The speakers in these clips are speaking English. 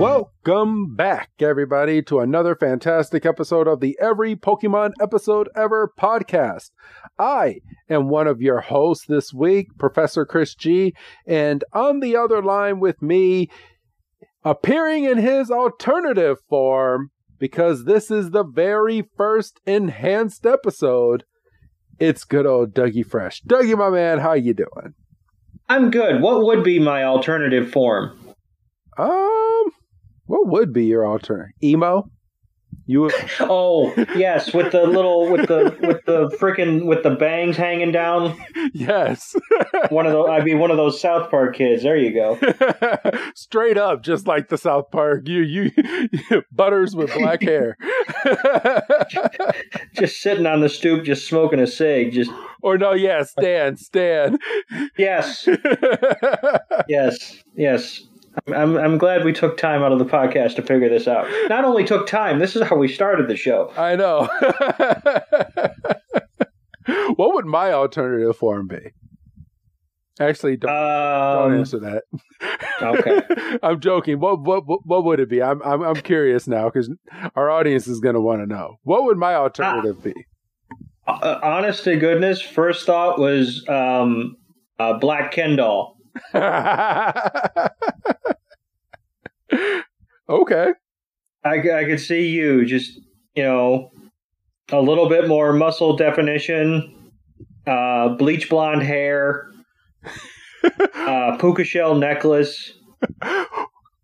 Welcome back, everybody, to another fantastic episode of the Every Pokemon Episode Ever podcast. I am one of your hosts this week, Professor Chris G, and on the other line with me, appearing in his alternative form, because this is the very first enhanced episode, it's good old Dougie Fresh. Dougie, my man, how you doing? I'm good. What would be my alternative form? Um, what would be your alternate? Emo? You would, Oh, yes, with the little with the with the freaking with the bangs hanging down. yes. One of those I'd be one of those South Park kids. There you go. Straight up, just like the South Park. You you butters with black hair. Just sitting on the stoop just smoking a cig. Just or no, yeah, Stan, Stan. yes. Yes. Yes. I'm I'm glad we took time out of the podcast to figure this out. Not only took time, this is how we started the show. I know. what would my alternative form be? Actually, don't, don't Um, answer that. okay. I'm joking. What what what, would it be? I'm I'm I'm curious now because our audience is going to want to know. What would my alternative be? uh, honest to goodness, first thought was um, uh, Black Kendall. okay. I, I could see you just, you know, a little bit more muscle definition, uh, bleach blonde hair, uh, puka shell necklace.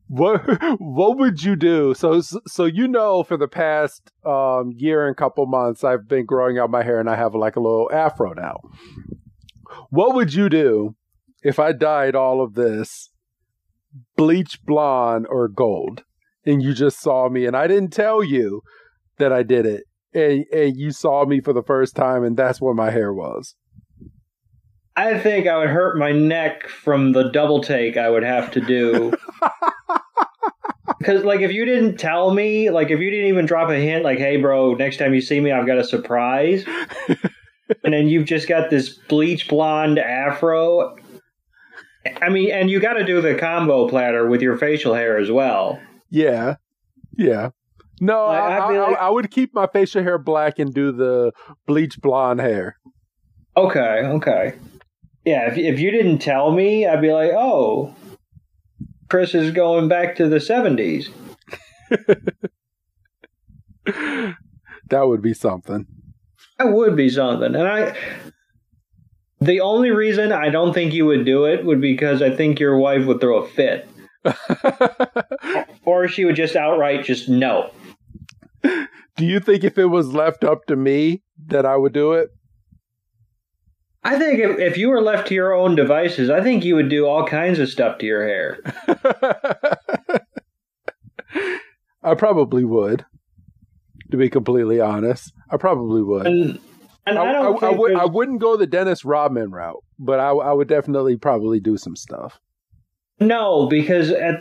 What what would you do? So so you know for the past um year and couple months I've been growing out my hair and I have like a little afro now. What would you do if I dyed all of this bleach blonde or gold and you just saw me and I didn't tell you that I did it and and you saw me for the first time and that's what my hair was. I think I would hurt my neck from the double take I would have to do. Because, like, if you didn't tell me, like, if you didn't even drop a hint, like, hey, bro, next time you see me, I've got a surprise. and then you've just got this bleach blonde afro. I mean, and you got to do the combo platter with your facial hair as well. Yeah. Yeah. No, Like, I, I'd I- I would keep my facial hair black and do the bleach blonde hair. Okay, okay. Yeah, if, if you didn't tell me, I'd be like, oh, Chris is going back to the 70s. That would be something. That would be something. And I. The only reason I don't think you would do it would be because I think your wife would throw a fit. Or she would just outright just no. do you think if it was left up to me that I would do it? I think if, if you were left to your own devices, I think you would do all kinds of stuff to your hair. I probably would. To be completely honest, I probably would. And, and I, I, don't I, I would, I wouldn't go the Dennis Rodman route, but I, I would definitely probably do some stuff. No, because at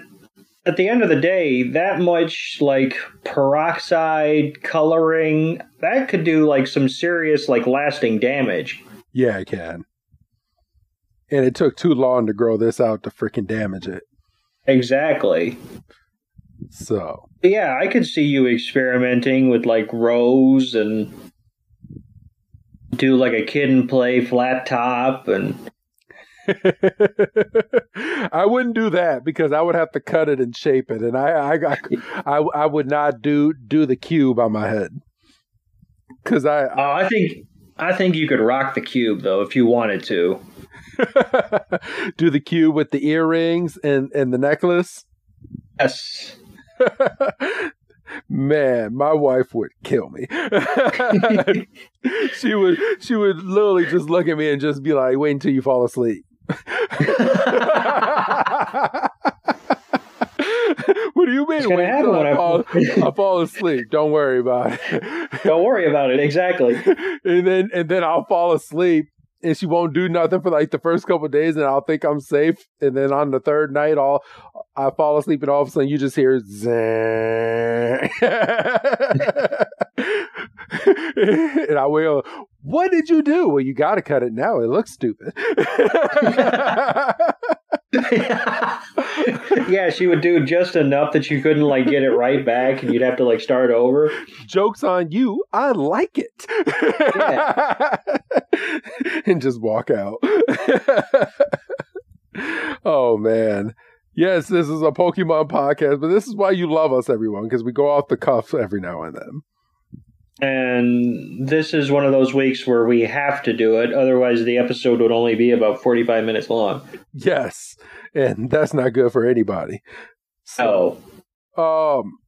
at the end of the day, that much like peroxide coloring that could do like some serious like lasting damage. Yeah, I can. And it took too long to grow this out to freaking damage it. Exactly. So Yeah, I could see you experimenting with like rose and do like a kid and play flat top and I wouldn't do that because I would have to cut it and shape it, and I I I, I would not do do the cube on my head because I oh, I think I think you could rock the cube though if you wanted to. Do the cube with the earrings and, and the necklace. Yes. Man, my wife would kill me. she would she would literally just look at me and just be like, wait until you fall asleep. what do you mean? Wait when I I- fall, I fall asleep. Don't worry about it. Don't worry about it. Exactly. and then and then I'll fall asleep and she won't do nothing for like the first couple of days and I'll think I'm safe and then on the third night I'll I fall asleep and all of a sudden you just hear zang. and I will what did you do? Well you gotta cut it now. It looks stupid. yeah, she would do just enough that you couldn't like get it right back, and you'd have to like start over. Joke's on you. I like it. and just walk out. oh, man. Yes, this is a Pokemon podcast, but this is why you love us, everyone, because we go off the cuff every now and then. And this is one of those weeks where we have to do it, otherwise the episode would only be about forty-five minutes long. Yes, and that's not good for anybody. Oh, Um,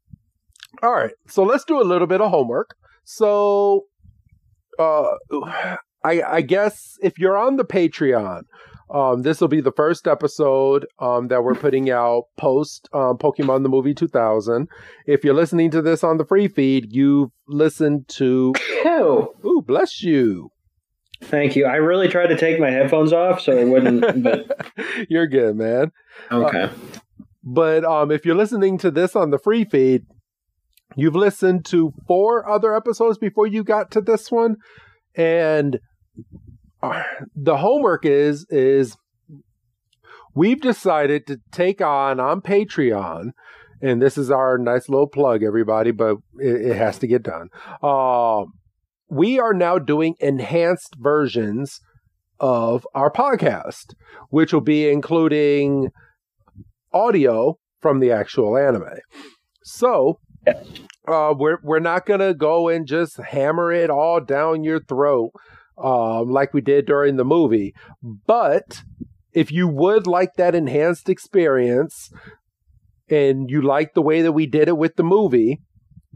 all right, so let's do a little bit of homework. So, uh, I, I guess if you're on the Patreon, um, this will be the first episode um, that we're putting out post um, Pokemon the Movie 2000. If you're listening to this on the free feed, you've listened to. oh, Ooh, bless you. thank you. I really tried to take my headphones off so it wouldn't. But You're good, man. okay, But um, if you're listening to this on the free feed, you've listened to four other episodes before you got to this one, and uh, the homework is is we've decided to take on on Patreon, and this is our nice little plug, everybody, but it, it has to get done. Um, we are now doing enhanced versions of our podcast, which will be including audio from the actual anime. So, uh, we're we're not gonna go and just hammer it all down your throat um, like we did during the movie. But if you would like that enhanced experience, and you like the way that we did it with the movie,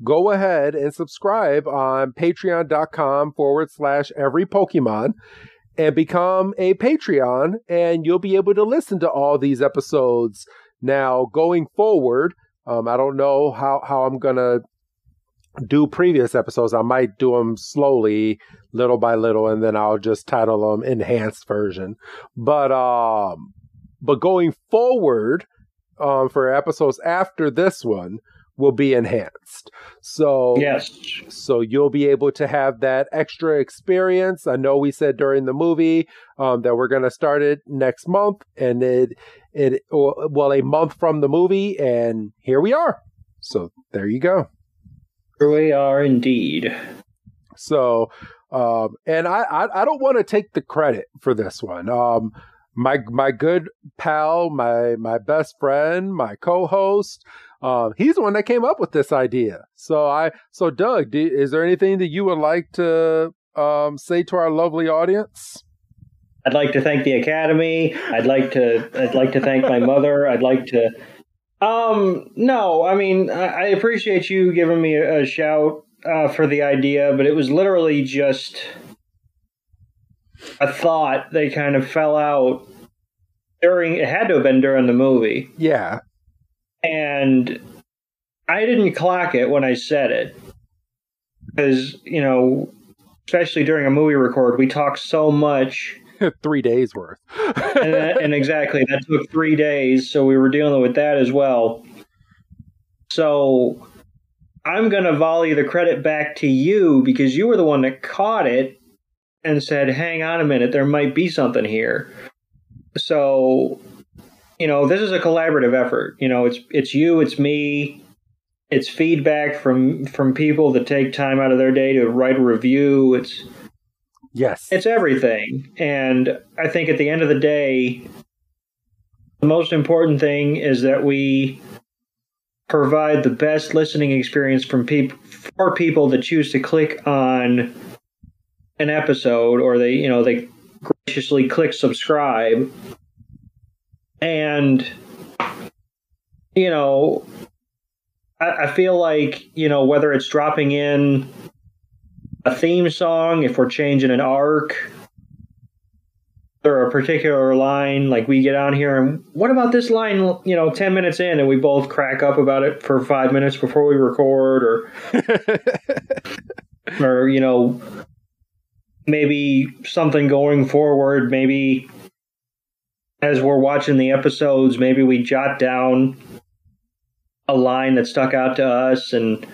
go ahead and subscribe on patreon.com forward slash every Pokemon and become a Patreon, and you'll be able to listen to all these episodes. Now, going forward, um, I don't know how, how I'm going to do previous episodes. I might do them slowly, little by little, and then I'll just title them enhanced version. But, um, but going forward, um, for episodes after this one will be enhanced. So, yes, so you'll be able to have that extra experience. I know we said during the movie um, that we're going to start it next month, and it it well a month from the movie, and here we are. So there you go. We are indeed. So, um, and I, I, I don't want to take the credit for this one. Um, my my good pal, my my best friend, my co-host, um, he's the one that came up with this idea. So I, so Doug, do, is there anything that you would like to um, say to our lovely audience? I'd like to thank the Academy. I'd like to. I'd like to thank my mother. I'd like to. Um, no, I mean, I, I appreciate you giving me a, a shout uh, for the idea, but it was literally just a thought They kind of fell out during. It had to have been during the movie, Yeah, and I didn't clock it when I said it because you know, especially during a movie record, we talk so much three days worth. and, that, and exactly that took three days so we were dealing with that as well. So i'm going to volley the credit back to you because you were the one that caught it and said hang on a minute there might be something here. So you know this is a collaborative effort. You know it's it's you it's me it's feedback from from people that take time out of their day to write a review. It's yes, it's everything. And I think at the end of the day, the most important thing is that we provide the best listening experience from people for people that choose to click on an episode or they, you know, they graciously click subscribe. And, you know, I, I feel like, you know, whether it's dropping in a theme song, if we're changing an arc, or a particular line, like we get on here and what about this line, you know, 10 minutes in and we both crack up about it for five minutes before we record or, or, you know, maybe something going forward, maybe as we're watching the episodes, maybe we jot down a line that stuck out to us and,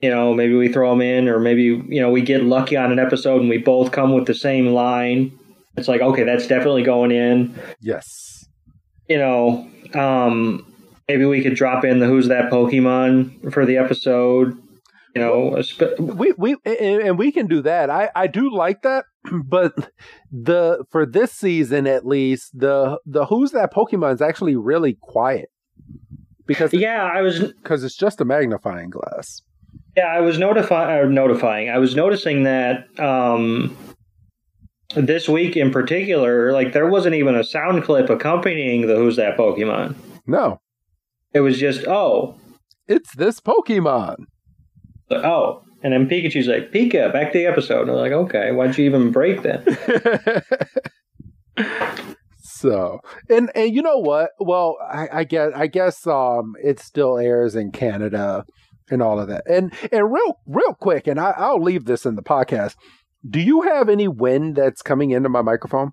you know, maybe we throw them in or maybe, you know, we get lucky on an episode and we both come with the same line it's like, okay, that's definitely going in. Yes. You know, um, maybe we could drop in the Who's That Pokemon for the episode. You know, sp- we we and, and we can do that. I I do like that, but the for this season at least the the Who's That Pokemon is actually really quiet because yeah, I was because it's just a magnifying glass. Yeah, I was notifying notifying. I was noticing that um this week in particular, like there wasn't even a sound clip accompanying the Who's That Pokemon. No. It was just, oh. It's this Pokemon. Oh. And then Pikachu's like, Pika, back to the episode. And I'm like, okay, why'd you even break that? so and and you know what? Well, I, I guess I guess um it still airs in Canada and all of that. And and real real quick, and I, I'll leave this in the podcast. Do you have any wind that's coming into my microphone?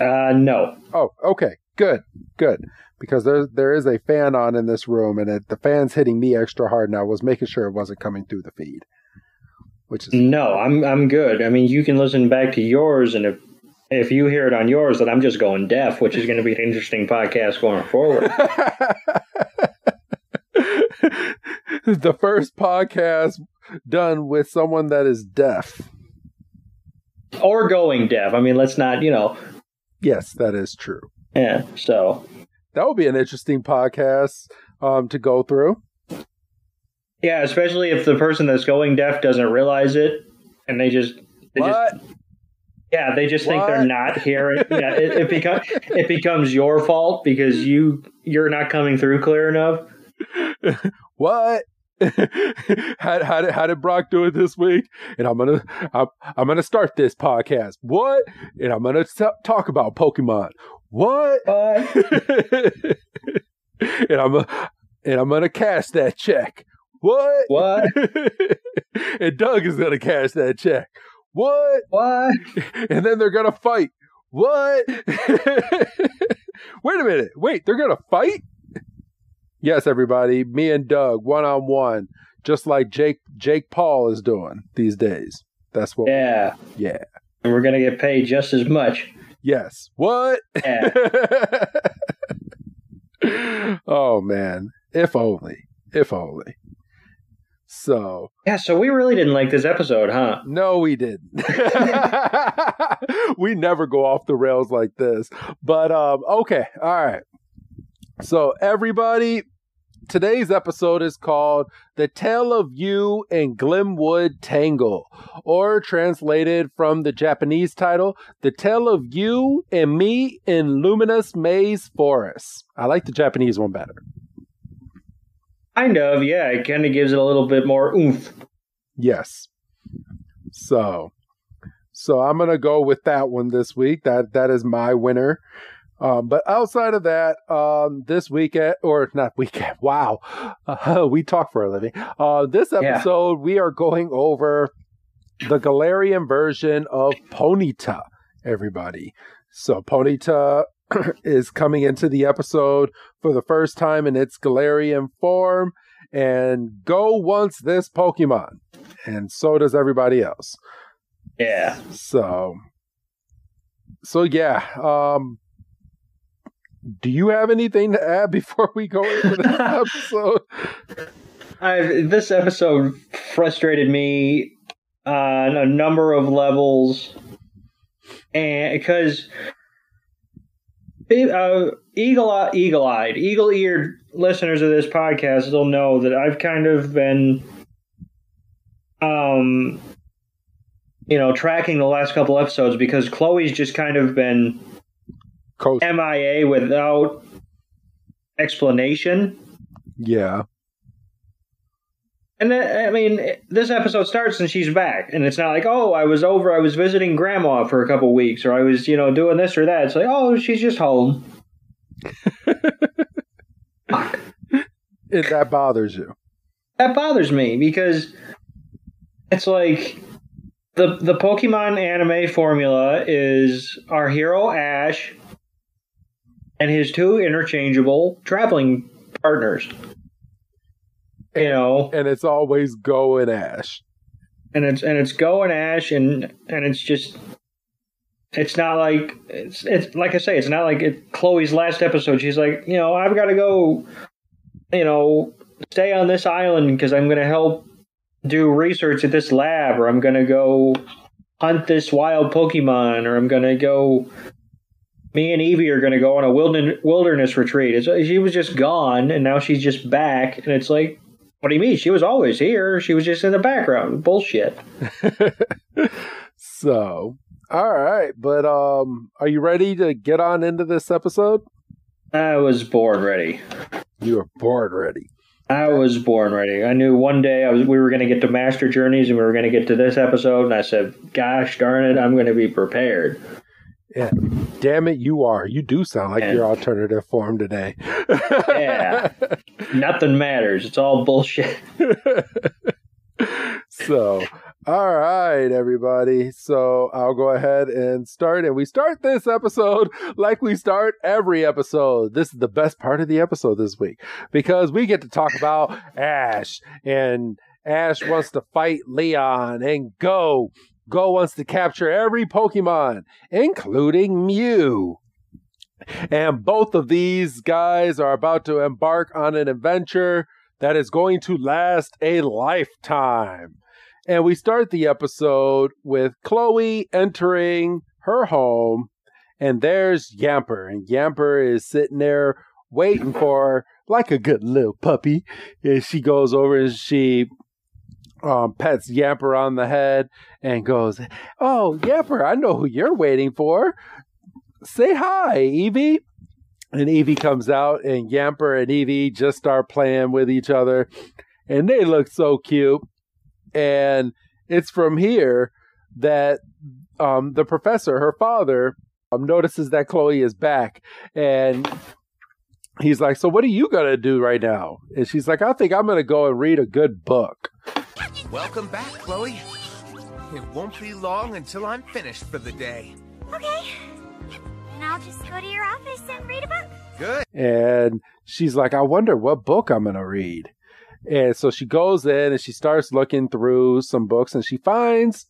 Uh, no. Oh, okay. Good. Good. Because there there is a fan on in this room, and it, the fan's hitting me extra hard. And I was making sure it wasn't coming through the feed. Which is no, I'm I'm good. I mean, you can listen back to yours, and if if you hear it on yours, then I'm just going deaf, which is going to be an interesting podcast going forward. the first podcast done with someone that is deaf or going deaf. I mean, let's not, you know. Yes, that is true. Yeah, so that would be an interesting podcast um, to go through. Yeah, especially if the person that's going deaf doesn't realize it, and they just they what? Just, yeah, they just what? think they're not hearing. yeah, it, it becomes it becomes your fault because you you're not coming through clear enough. what? how, how, did, how did Brock do it this week? And I'm gonna I'm, I'm gonna start this podcast. What? And I'm gonna t- talk about Pokemon. What? and I'm a, and I'm gonna cash that check. What? What? and Doug is gonna cash that check. What? What? And then they're gonna fight. What? Wait a minute. Wait, they're gonna fight? Yes, everybody, me and Doug one on one, just like Jake Jake Paul is doing these days. That's what. Yeah. Yeah. And we're gonna get paid just as much. Yes. What? Yeah. oh man, if only, if only. So yeah, so we really didn't like this episode, huh? No, we didn't. we never go off the rails like this. But um, okay, all right. So everybody, Today's episode is called The Tale of You and Glimwood Tangle, or translated from the Japanese title, The Tale of You and Me in Luminous Maze Forest. I like the Japanese one better. Kind of, yeah. It kind of gives it a little bit more oomph. Yes. So, so I'm gonna go with that one this week. That that is my winner. Um, but outside of that, um, this weekend or not weekend, wow, uh, we talk for a living. Uh, this episode, yeah. we are going over the Galarian version of Ponyta. Everybody, so Ponyta is coming into the episode for the first time in its Galarian form, and Go wants this Pokemon, and so does everybody else. Yeah. So, so yeah. Um, do you have anything to add before we go into this episode? I, this episode frustrated me on a number of levels, and because uh, eagle eagle eyed, eagle eared listeners of this podcast will know that I've kind of been um you know, tracking the last couple episodes because Chloe's just kind of been Coast. MIA without explanation. Yeah. And then, I mean, this episode starts and she's back, and it's not like, oh, I was over, I was visiting grandma for a couple weeks, or I was, you know, doing this or that. It's like, oh, she's just home. Fuck. That bothers you. That bothers me because it's like the the Pokemon anime formula is our hero Ash and his two interchangeable traveling partners. You know, And it's always go and Ash. and it's and it's Go and Ash, and and it's just it's not like it's it's like I say, it's not like it, Chloe's last episode. She's like, you know, I've got to go, you know, stay on this island because I'm going to help do research at this lab, or I'm going to go hunt this wild Pokemon, or I'm going to go. Me and Eevee are going to go on a wilderness retreat. It's, she was just gone, and now she's just back, and it's like, what do you mean? She was always here. She was just in the background. Bullshit. so, all right, but um, are you ready to get on into this episode? I was born ready. You were born ready. I was born ready. I knew one day I was we were going to get to Master Journeys and we were going to get to this episode, and I said, "Gosh darn it, I'm going to be prepared." Yeah, damn it, you are. You do sound like Yeah. your alternative form today. Yeah. Nothing matters. It's all bullshit. so, all right, everybody. So I'll go ahead and start. And we start this episode like we start every episode. This is the best part of the episode this week because we get to talk about Ash. And Ash wants to fight Leon and Go. Go wants to capture every Pokemon, including Mew. And both of these guys are about to embark on an adventure that is going to last a lifetime. And we start the episode with Chloe entering her home, and there's Yamper. And Yamper is sitting there waiting for her like a good little puppy. And she goes over and she um, pets Yamper on the head and goes, Oh, Yamper, I know who you're waiting for. Say hi, Eevee. And Eevee comes out, and Yamper and Eevee just start playing with each other, and they look so cute. And it's from here that um, the professor, her father, um, notices that Chloe is back, and he's like, "So what are you gonna do right now?" And she's like, "I think I'm gonna go and read a good book." Welcome back, Chloe. It won't be long until I'm finished for the day. Okay. And I'll just go to your office and read a book. Good. and she's like, I wonder what book I'm gonna read. And so she goes in and she starts looking through some books and she finds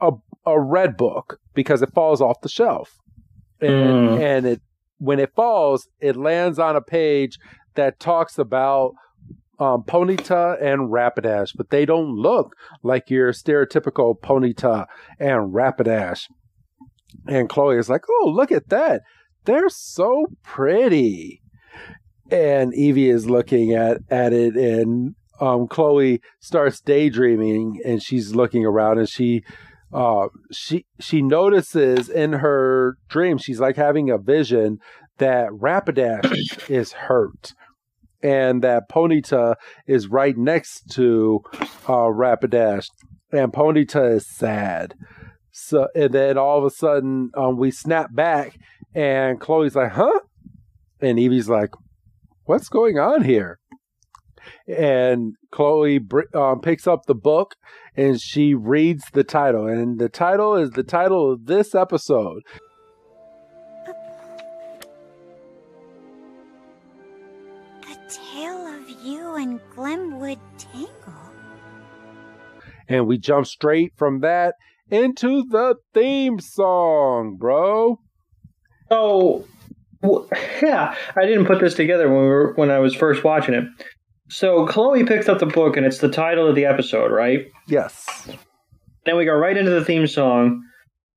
a a red book because it falls off the shelf. And Mm. and it when it falls, it lands on a page that talks about um, Ponyta and Rapidash, but they don't look like your stereotypical Ponyta and Rapidash. And Chloe is like, "Oh, look at that! They're so pretty." And Eevee is looking at at it, and um, Chloe starts daydreaming, and she's looking around, and she uh, she she notices in her dream, she's like having a vision that Rapidash is hurt, and that Ponyta is right next to uh, Rapidash, and Ponyta is sad. So, and then all of a sudden, um, we snap back, and Chloe's like, "Huh?" And Eevee's like, "What's going on here?" And Chloe um, picks up the book and she reads the title, and the title is the title of this episode. You and Glimwood Tangle. And we jump straight from that into the theme song, bro. Oh, yeah, I didn't put this together when we were when I was first watching it. So Chloe picks up the book and it's the title of the episode, right? Yes. Then we go right into the theme song.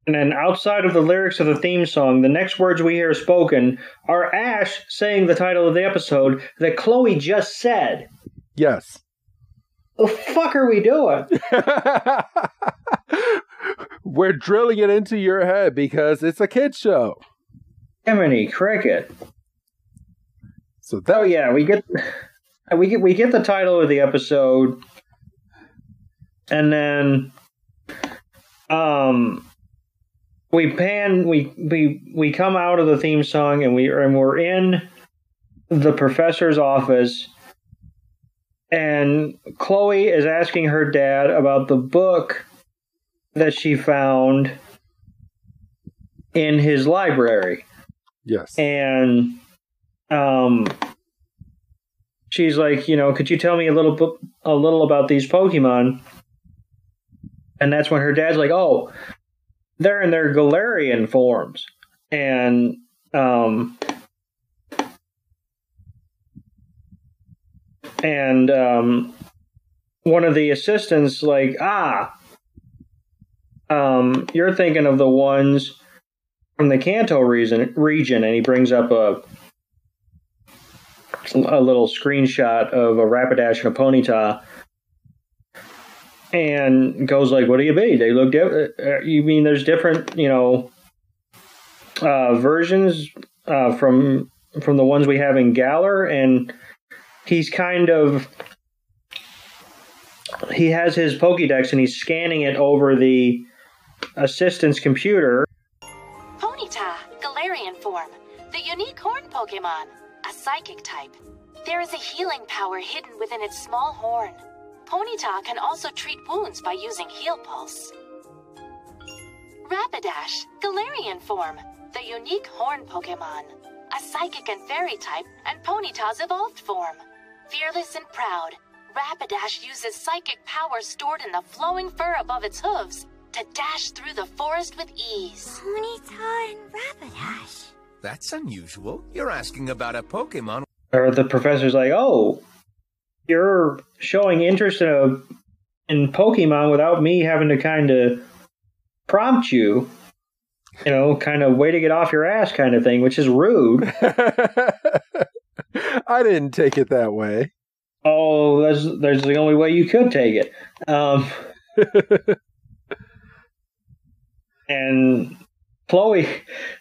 And then outside of the lyrics of the theme song, the next words we hear spoken are Ash saying the title of the episode that Chloe just said. Yes. The fuck are we doing? we're drilling it into your head because it's a kid show. Jiminy Cricket. So that Oh yeah, we get we get we get the title of the episode, and then um we pan we we we come out of the theme song and we and we're in the professor's office and Chloe is asking her dad about the book that she found in his library. Yes. and um she's like you know could you tell me a little bit a little about these pokemon? And that's when her dad's like oh they're in their galarian forms. And um and um one of the assistants like ah um you're thinking of the ones from the Kanto region, region, and he brings up a a little screenshot of a Rapidash and a Ponyta, and goes like, "What do you be? They look different. Uh, You mean there's different, you know, uh, versions uh, from from the ones we have in Galar?" And he's kind of he has his Pokédex and he's scanning it over the assistant's computer Ponyta, Galarian form. The unique horn Pokemon. A psychic type. There is a healing power hidden within its small horn. Ponyta can also treat wounds by using Heal Pulse. Rapidash, Galarian form. The unique horn Pokemon. A psychic and fairy type, and Ponyta's evolved form. Fearless and proud, Rapidash uses psychic power stored in the flowing fur above its hooves to dash through the forest with ease. Ponyta and Rapidash. That's unusual. You're asking about a Pokemon or the professor's like, "Oh, you're showing interest in a in Pokemon without me having to kind of prompt you, you know, kind of way to get off your ass kind of thing, which is rude." I didn't take it that way. oh, that's there's the only way you could take it. Um, and Chloe,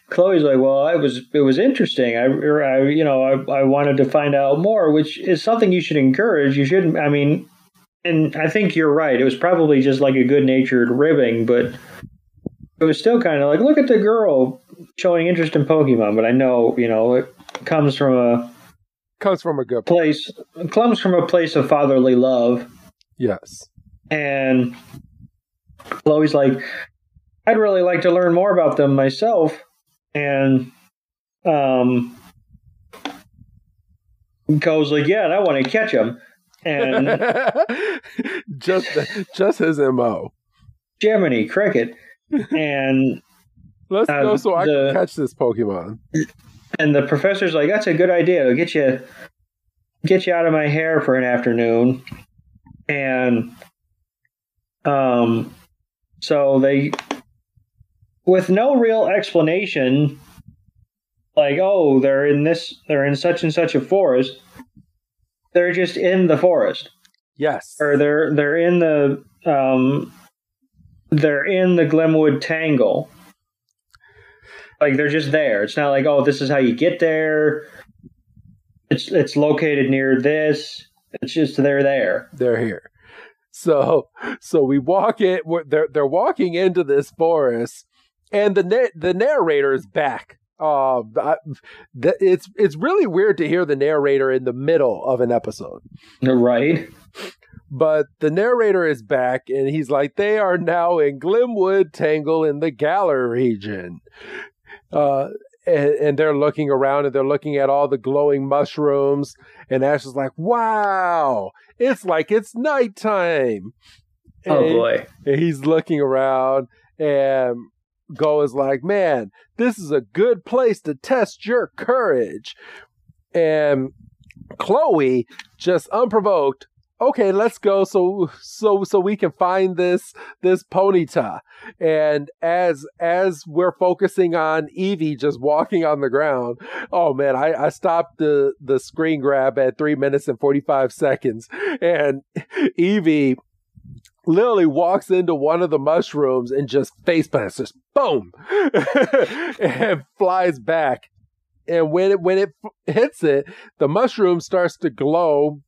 Chloe's like, well, it was it was interesting. I, I you know, I, I wanted to find out more, which is something you should encourage. You shouldn't. I mean, and I think you're right. It was probably just like a good natured ribbing, but it was still kind of like, look at the girl showing interest in Pokemon. But I know, you know, it comes from a Comes from a good place. place, comes from a place of fatherly love. Yes. And Chloe's like, I'd really like to learn more about them myself. And um, goes like, yeah, and I want to catch them. And just just his mo. Jiminy Cricket. And Let's Uh, go so I the- can catch this Pokemon. And the professor's like, that's a good idea. It'll get you get you out of my hair for an afternoon. And um so they with no real explanation like, oh, they're in this they're in such and such a forest. They're just in the forest. Yes. Or they're they're in the um they're in the Glimwood Tangle. Like they're just there. It's not like, oh, this is how you get there. It's it's located near this. It's just they're there. They're here. So so we walk in. They're they're walking into this forest, and the na- the narrator is back. Uh, I, th- it's it's really weird to hear the narrator in the middle of an episode. Right? But the narrator is back, and he's like, "They are now in Glimwood Tangle in the Galar region." Uh, and, and they're looking around and they're looking at all the glowing mushrooms. And Ash is like, "Wow, it's like it's nighttime." Oh boy. and he's looking around and Go is like, man, this is a good place to test your courage. And Chloe, just unprovoked, okay, let's go so so so we can find this this Ponyta. And as as we're focusing on Eevee just walking on the ground, oh man, I, I stopped the the screen grab at three minutes and forty five seconds. And Eevee literally walks into one of the mushrooms and just face plants, just boom, and flies back. And when it when it hits it, the mushroom starts to glow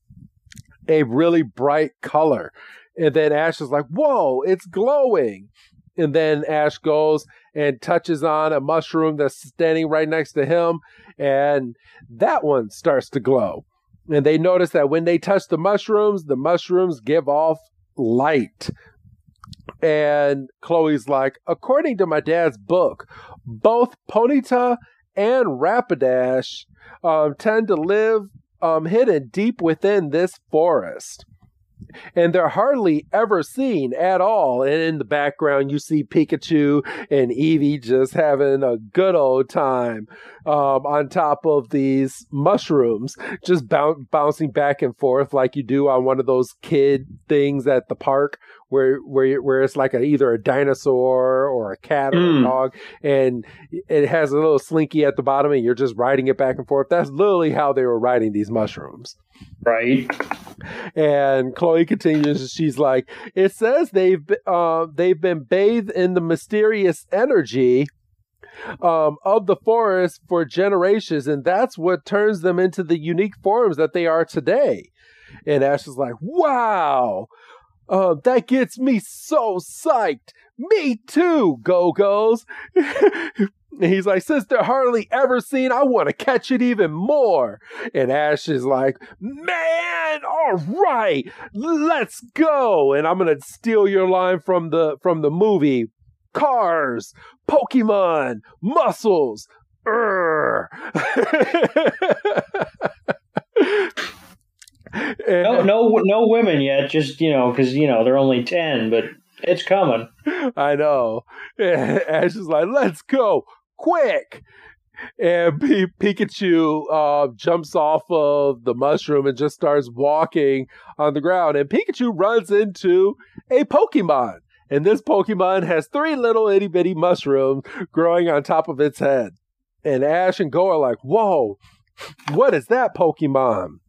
a really bright color. And then Ash is like, "Whoa, it's glowing!" And then Ash goes and touches on a mushroom that's standing right next to him, and that one starts to glow. And they notice that when they touch the mushrooms, the mushrooms give off light. And Chloe's like, according to my dad's book, both Ponyta and Rapidash um, tend to live um, hidden deep within this forest and they're hardly ever seen at all. And in the background, you see Pikachu and Eevee just having a good old time um, on top of these mushrooms, just bouncing back and forth like you do on one of those kid things at the park. Where, where where it's like a, either a dinosaur or a cat or mm. a hmm. dog, and it has a little slinky at the bottom, and you're just riding it back and forth. That's literally how they were riding these mushrooms. Right. And Chloe continues. She's like, "It says they've uh, they've been bathed in the mysterious energy." Um, of the forest for generations, and that's what turns them into the unique forms that they are today. And Ash is like, "Wow, uh, that gets me so psyched! Me too, Go Go's!" And he's like, Sister hardly ever seen, I want to catch it even more. And Ash is like, Man, all right, let's go. And I'm gonna steal your line from the from the movie. Cars, Pokemon, muscles. no, no, no women yet. Just you know, because you know they're only ten, but it's coming. I know. Ash is like, let's go quick! And P- Pikachu uh, jumps off of the mushroom and just starts walking on the ground. And Pikachu runs into a Pokemon. And this Pokemon has three little itty bitty mushrooms growing on top of its head. And Ash and Go are like, whoa, what is that Pokemon?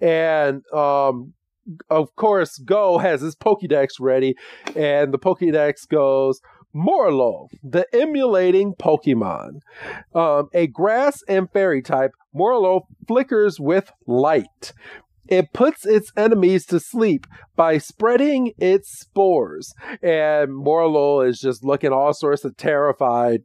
And um, of course, Go has his Pokedex ready, and the Pokedex goes, Morelull, the illuminating Pokemon. Um, a grass and fairy type, Morelull flickers with light. It puts its enemies to sleep by spreading its spores. And Morelull is just looking all sorts of terrified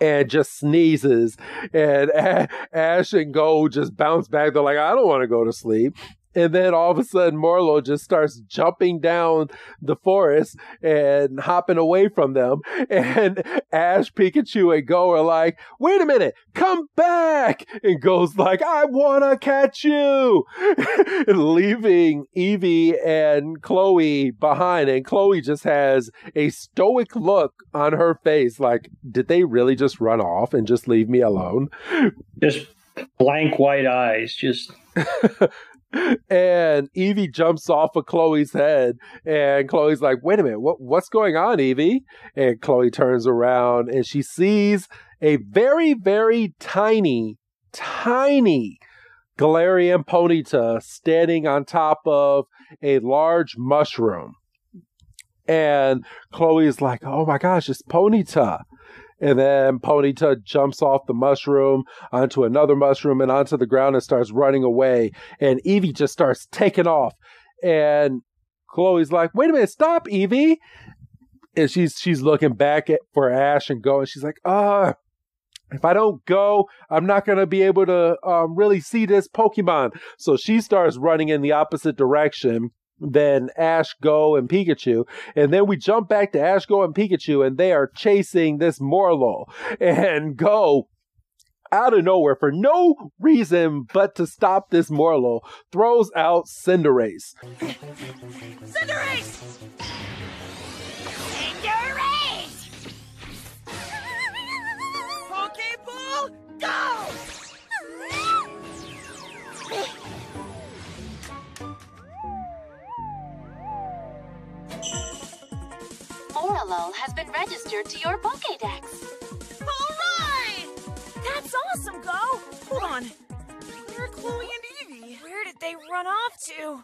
and just sneezes. And Ash and Gold just bounce back. They're like, I don't want to go to sleep. And then all of a sudden, Morelull just starts jumping down the forest and hopping away from them. And Ash, Pikachu, and Go are like, wait a minute, come back. And Go's like, I want to catch you. Leaving Eevee and Chloe behind. And Chloe just has a stoic look on her face like, did they really just run off and just leave me alone? Just blank white eyes, just and Eevee jumps off of Chloe's head, and Chloe's like, "Wait a minute, what what's going on, Eevee?" And Chloe turns around and she sees a very very tiny, tiny Galarian Ponyta standing on top of a large mushroom. And Chloe's like, "Oh my gosh, it's Ponyta!" And then Ponyta jumps off the mushroom onto another mushroom and onto the ground and starts running away. And Eevee just starts taking off. And Chloe's like, wait a minute, stop, Eevee. And she's she's looking back at for Ash and go, and she's like, ah, if I don't go, I'm not going to be able to um, really see this Pokemon. So she starts running in the opposite direction than Ash, Go, and Pikachu. And then we jump back to Ash, Go, and Pikachu, and they are chasing this Morelull. And Go, out of nowhere, for no reason but to stop this Morelull, throws out Cinderace. Cinderace! Cinderace! Pokeball, go! Morelull has been registered to your Pokédex. Alright! That's awesome, Go! Hold on. Where are Chloe and Eevee? Where did they run off to?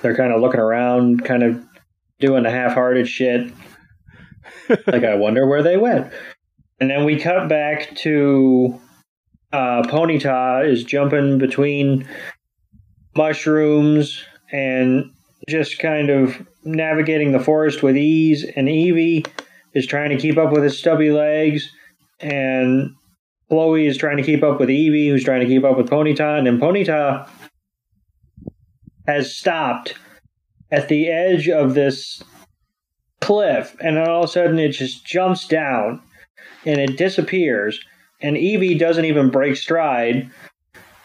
they're kind of looking around, kind of doing the half-hearted shit. like I wonder where they went. And then we cut back to uh, Ponyta is jumping between mushrooms and just kind of navigating the forest with ease. And Eevee is trying to keep up with his stubby legs, and Chloe is trying to keep up with Eevee, who's trying to keep up with Ponyta. And then Ponyta has stopped at the edge of this cliff, and then all of a sudden it just jumps down and it disappears. And Eevee doesn't even break stride.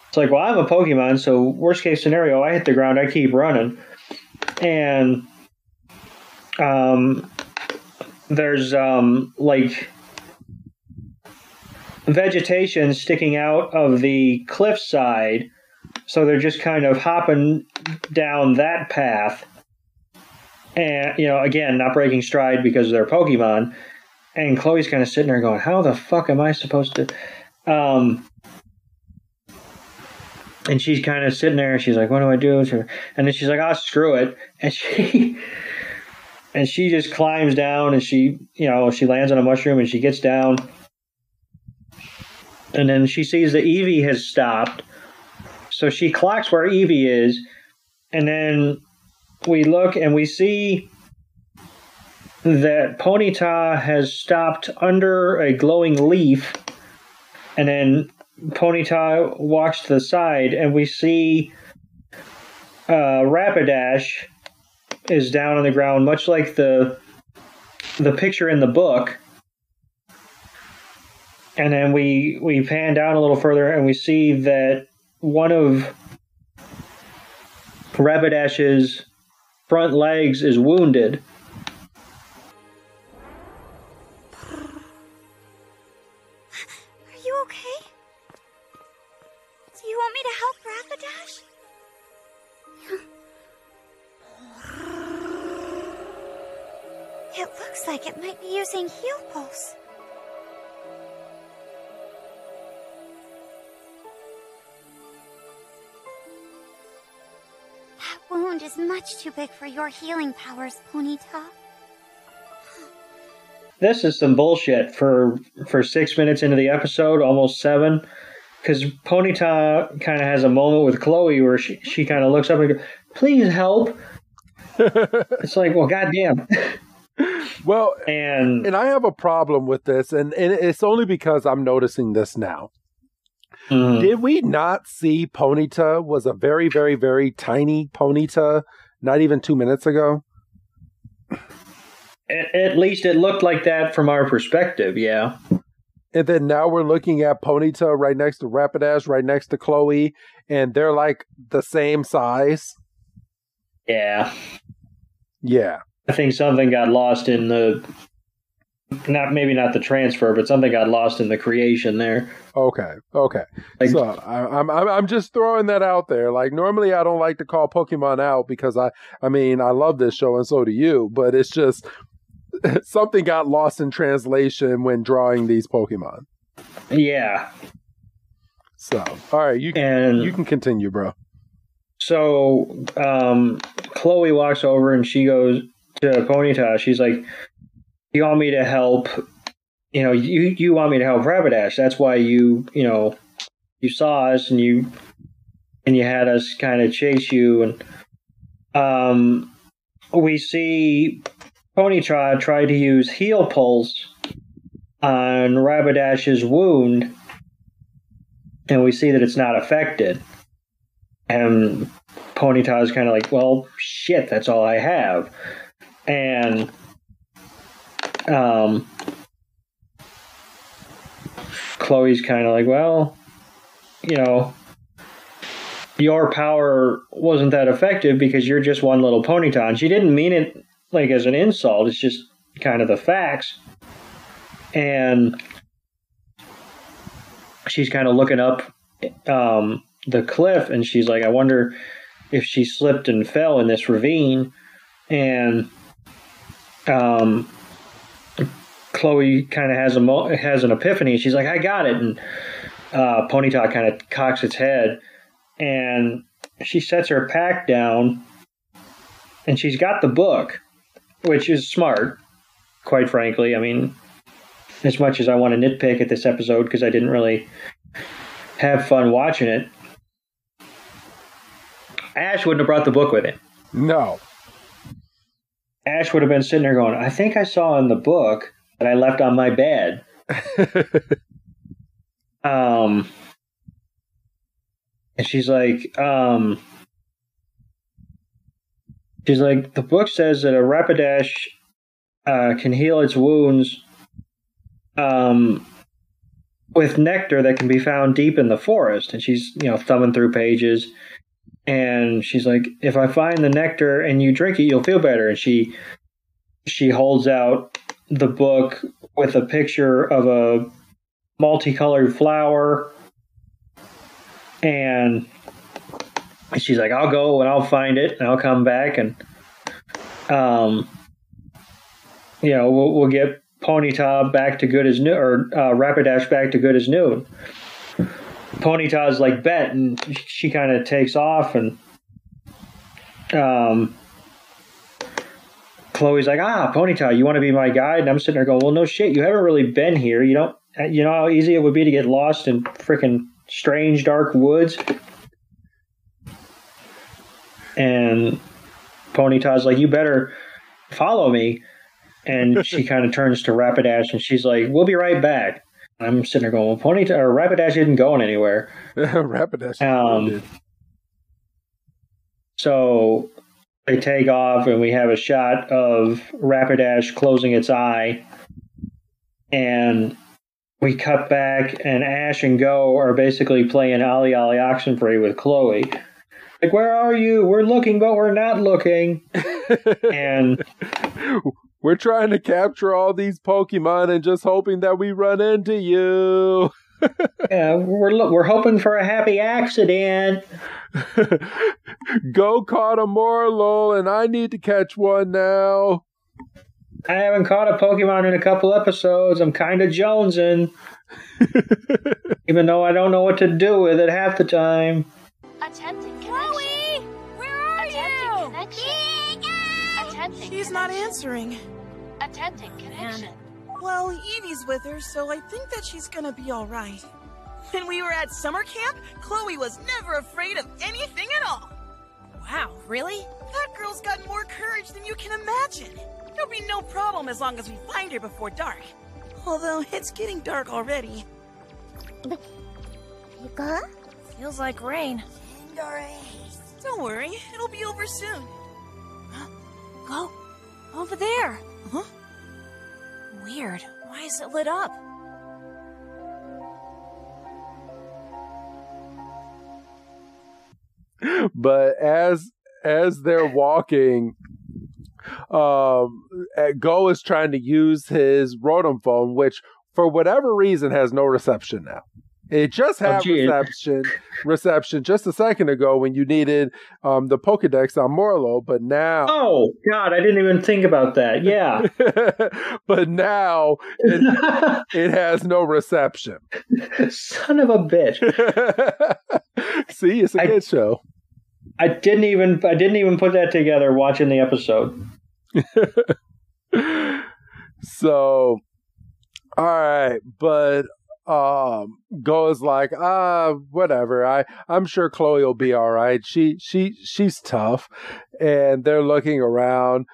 It's like, well, I'm a Pokemon, so worst case scenario, I hit the ground, I keep running. And um, there's um, like vegetation sticking out of the cliffside, so they're just kind of hopping down that path. And, you know, again, not breaking stride because they're Pokemon. And Chloe's kind of sitting there going, How the fuck am I supposed to. Um, and she's kind of sitting there and she's like, What do I do? And then she's like, Oh, screw it. And she. And she just climbs down and she, you know, she lands on a mushroom and she gets down. And then she sees that Eevee has stopped. So she clocks where Eevee is. And then we look and we see that Ponyta has stopped under a glowing leaf. And then Ponyta walks to the side, and we see uh, Rapidash is down on the ground, much like the the picture in the book. And then we we pan down a little further, and we see that one of Rapidash's front legs is wounded. Much big for your healing powers, Ponyta. This is some bullshit for for six minutes into the episode, almost seven. Because Ponyta kind of has a moment with Chloe where she, she kind of looks up and goes, "Please help." it's like, well, goddamn. Well, and and I have a problem with this, and, and it's only because I'm noticing this now. Mm. Did we not see Ponyta was a very, very, very tiny Ponyta not even two minutes ago? At, at least it looked like that from our perspective, yeah. And then now we're looking at Ponyta right next to Rapidash, right next to Chloe, and they're like the same size. Yeah. Yeah. I think something got lost in the not maybe not the transfer, but something got lost in the creation there. Okay. Okay. Like- so I, I'm I'm I'm just throwing that out there. Like normally I don't like to call Pokemon out because I I mean I love this show and so do you, but it's just something got lost in translation when drawing these Pokemon. Yeah. So all right, you And you can continue, bro. so um, Chloe walks over and she goes to Ponyta. She's like, "You want me to help? You know, you you want me to help Rapidash? That's why you you know you saw us and you and you had us kind of chase you and um we see Ponyta try to use heal pulse on Rapidash's wound and we see that it's not affected and Ponyta is kind of like well shit that's all I have and um Chloe's kind of like well you know your power wasn't that effective because you're just one little Ponyta. And she didn't mean it like as an insult. It's just kind of the facts. And she's kind of looking up um, the cliff, and she's like, "I wonder if she slipped and fell in this ravine." And um, Chloe kind of has a mo- has an epiphany. She's like, "I got it," and uh, Ponyta kind of cocks its head and she sets her pack down and she's got the book, which is smart, quite frankly. I mean, as much as I want to nitpick at this episode because I didn't really have fun watching it, Ash wouldn't have brought the book with him. No. Ash would have been sitting there going, I think I saw in the book that I left on my bed. um, and she's like, um, she's like, the book says that a Rapidash uh, can heal its wounds um, with nectar that can be found deep in the forest. And she's, you know, thumbing through pages. And she's like, if I find the nectar and you drink it, you'll feel better. And she she holds out the book with a picture of a multicolored flower. And she's like i'll go and i'll find it and i'll come back and um you know we'll, we'll get ponyta back to good as new or uh, rapidash back to good as new ponyta's like bet and she kind of takes off and um Chloe's like, ah, Ponyta, you want to be my guide? And I'm sitting there going, well, no shit, you haven't really been here. You don't, you know how easy it would be to get lost in freaking strange dark woods. And Ponyta's like, you better follow me. And she kind of turns to Rapidash and she's like, we'll be right back. I'm sitting there going, well, Ponyta or Rapidash isn't going anywhere. Rapidash. Um, so they take off and we have a shot of Rapidash closing its eye and we cut back and Ash and Go are basically playing Ollie Ollie Oxenfree with Chloe. Like, where are you? We're looking, but we're not looking. and we're trying to capture all these Pokemon and just hoping that we run into you. Yeah, we're we're hoping for a happy accident. Go caught a Morelull, and I need to catch one now. I haven't caught a Pokemon in a couple episodes. I'm kind of jonesing. Even though I don't know what to do with it half the time. Attempting connection. Chloe! Where are Attempting you? connection. Attempting She's not answering. Attempting connection. Well, Eevee's with her, so I think that she's gonna be alright. When we were at summer camp, Chloe was never afraid of anything at all. Wow, really? That girl's got more courage than you can imagine. There'll be no problem as long as we find her before dark. Although it's getting dark already. Pika? Feels like rain. Don't worry, it'll be over soon. Go over there. Huh? Weird. Why is it lit up? but as as they're walking um go is trying to use his rotom phone which for whatever reason has no reception now it just had gee. reception reception just a second ago when you needed um the pokedex on Morelull, but now Oh, God, I didn't even think about that. Yeah. but now it, it has no reception Son of a bitch. see it's a I- good show I didn't even I didn't even put that together watching the episode. so all right but um goes like ah whatever i i'm sure chloe will be all right. She she she's tough. And they're looking around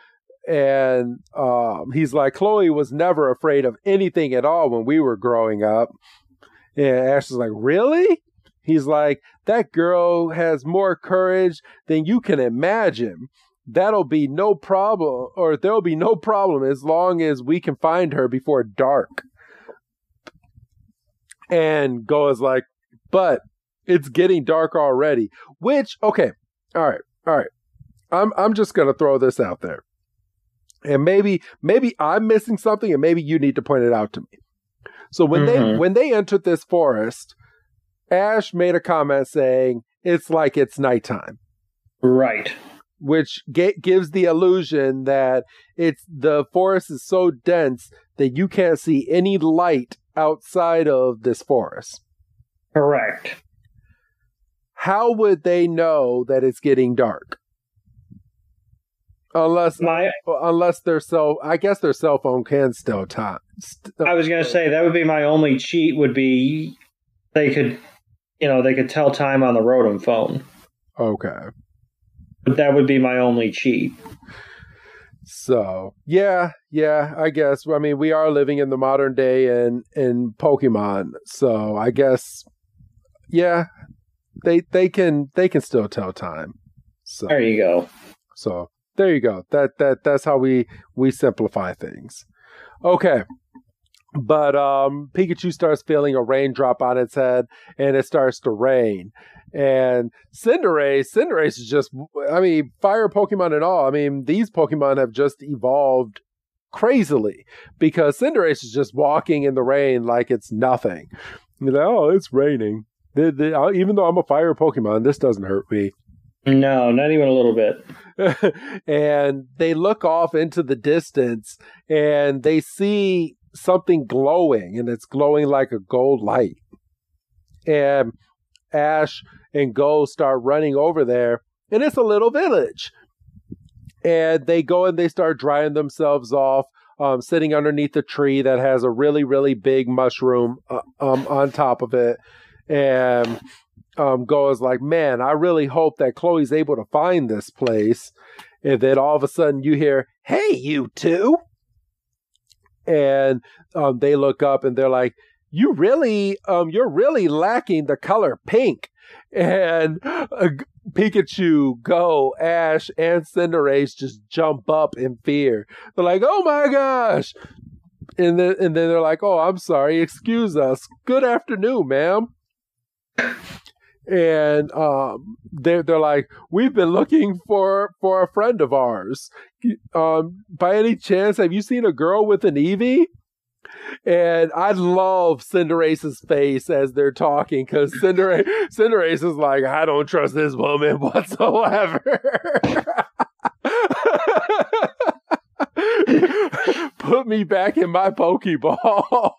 and um he's like chloe was never afraid of anything at all when we were growing up. And ash is like really? He's like that girl has more courage than you can imagine. That'll be no problem or there'll be no problem as long as we can find her before dark and go is like but it's getting dark already which okay all right all right i'm i'm just to throw this out there and maybe maybe i'm missing something and maybe you need to point it out to me so when they Mhm. when they entered this forest ash made a comment saying it's like it's nighttime Right. which gives the illusion that it's the forest is so dense that you can't see any light outside of this forest. Correct. How would they know that it's getting dark? Unless My, unless their cell, I guess their cell phone can still time. St- I was gonna say that would be my only cheat. Would be they could, you know, they could tell time on the Rotom phone. okay. But that would be my only cheat. So yeah, yeah, I guess. I mean, we are living in the modern day in in Pokemon, so I guess, yeah, they they can they can still tell time. So There you go. so there you go. That that that's how we we simplify things. Okay. But um Pikachu starts feeling a raindrop on its head and it starts to rain. And Cinderace, Cinderace is just I mean, fire Pokemon and all. I mean, these Pokemon have just evolved crazily because Cinderace is just walking in the rain like it's nothing. You know, oh, it's raining. The, the, uh, even though I'm a fire Pokemon, this doesn't hurt me. No, not even a little bit. and they look off into the distance and they see something glowing and it's glowing like a gold light. And Ash and Go start running over there and it's a little village. And they go and they start drying themselves off, um, sitting underneath a tree that has a really, really big mushroom uh, um, on top of it. And um, Go is like, man, I really hope that Chloe's able to find this place. And then all of a sudden you hear, hey, you two. And um, they look up and they're like, you really, um, you're really lacking the color pink. And uh, Pikachu, Go, Ash, and Cinderace just jump up in fear. They're like, oh my gosh. And then, and then they're like, oh, I'm sorry, excuse us. Good afternoon, ma'am and um, they're they're like, we've been looking for for a friend of ours. Um, by any chance, have you seen a girl with an Eevee? And I love Cinderace's face as they're talking because Cinderace, Cinderace is like, I don't trust this woman whatsoever. Put me back in my Pokeball.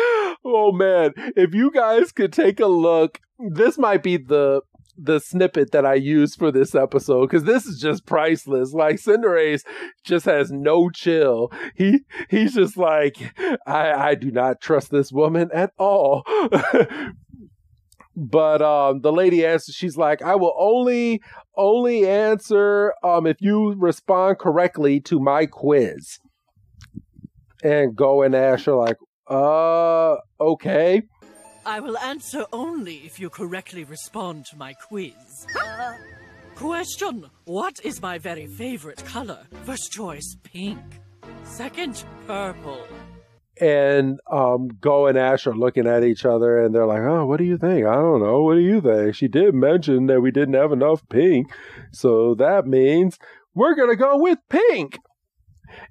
oh man, if you guys could take a look, this might be the the snippet that I use for this episode because this is just priceless. Like Cinderace just has no chill. He he's just like I I do not trust this woman at all. but um the lady answers she's like I will only only answer um if you respond correctly to my quiz. And Go and Ash are like, uh, okay. I will answer only if you correctly respond to my quiz. Question What is my very favorite color? First choice, pink. Second, purple. And um, Go and Ash are looking at each other and they're like, oh, what do you think? I don't know. What do you think? She did mention that we didn't have enough pink. So that means we're going to go with pink.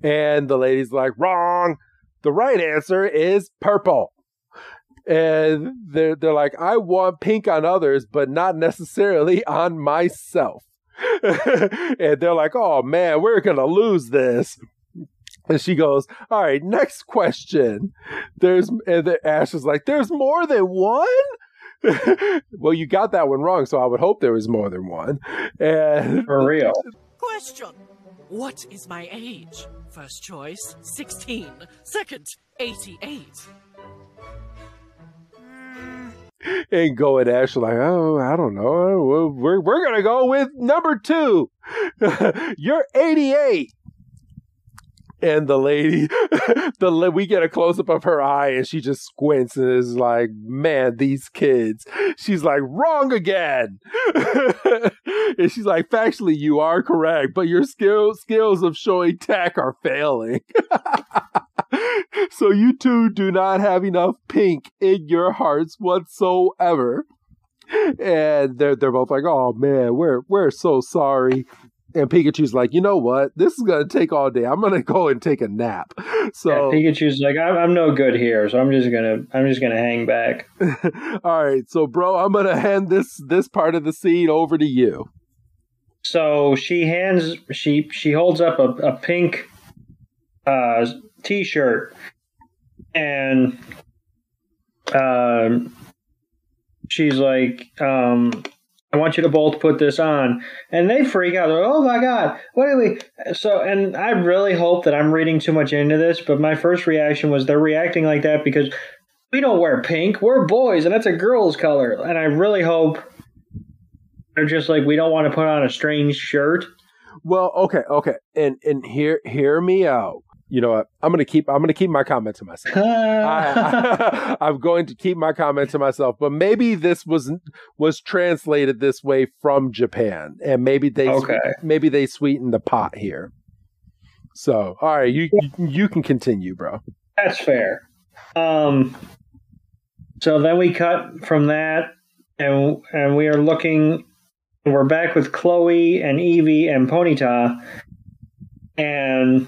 And the lady's like, wrong. The right answer is purple. And they're, they're like, I want pink on others, but not necessarily on myself. and they're like, oh man, we're going to lose this. And she goes, all right, next question. There's, and the Ash is like, there's more than one? well, you got that one wrong, so I would hope there was more than one. And For real. Question What is my age? First choice, 16. Second, 88. Hmm. and go and Ash like, oh, I don't know. We're we're gonna go with number two. You're 88. And the lady, the we get a close up of her eye, and she just squints and is like, "Man, these kids." She's like, "Wrong again," and she's like, "Factually, you are correct, but your skills skills of showing tech are failing." so you two do not have enough pink in your hearts whatsoever. And they're they're both like, "Oh man, we're we're so sorry." And Pikachu's like, "You know what? This is gonna take all day. I'm gonna go and take a nap." So Yeah, Pikachu's like, I'm, I'm no good here, so I'm just gonna I'm just gonna hang back. all right, so bro, I'm gonna hand this this part of the scene over to you. So she hands she she holds up a, a pink uh, t-shirt and um she's like um I want you to both put this on. And they freak out. They're, oh my God, what do we? So, and I really hope that I'm reading too much into this, but my first reaction was they're reacting like that because we don't wear pink. We're boys, and that's a girl's color. And I really hope they're just like, we don't want to put on a strange shirt. Well, okay, okay, and and hear hear me out. You know what? I'm gonna keep I'm gonna keep my comment to myself. I, am going to keep my comment to myself. But maybe this was was translated this way from Japan, and maybe they Okay. maybe they sweetened the pot here. So, all right, you you can continue, bro. That's fair. Um, so then we cut from that, and and we are looking. We're back with Chloe and Eevee and Ponyta, and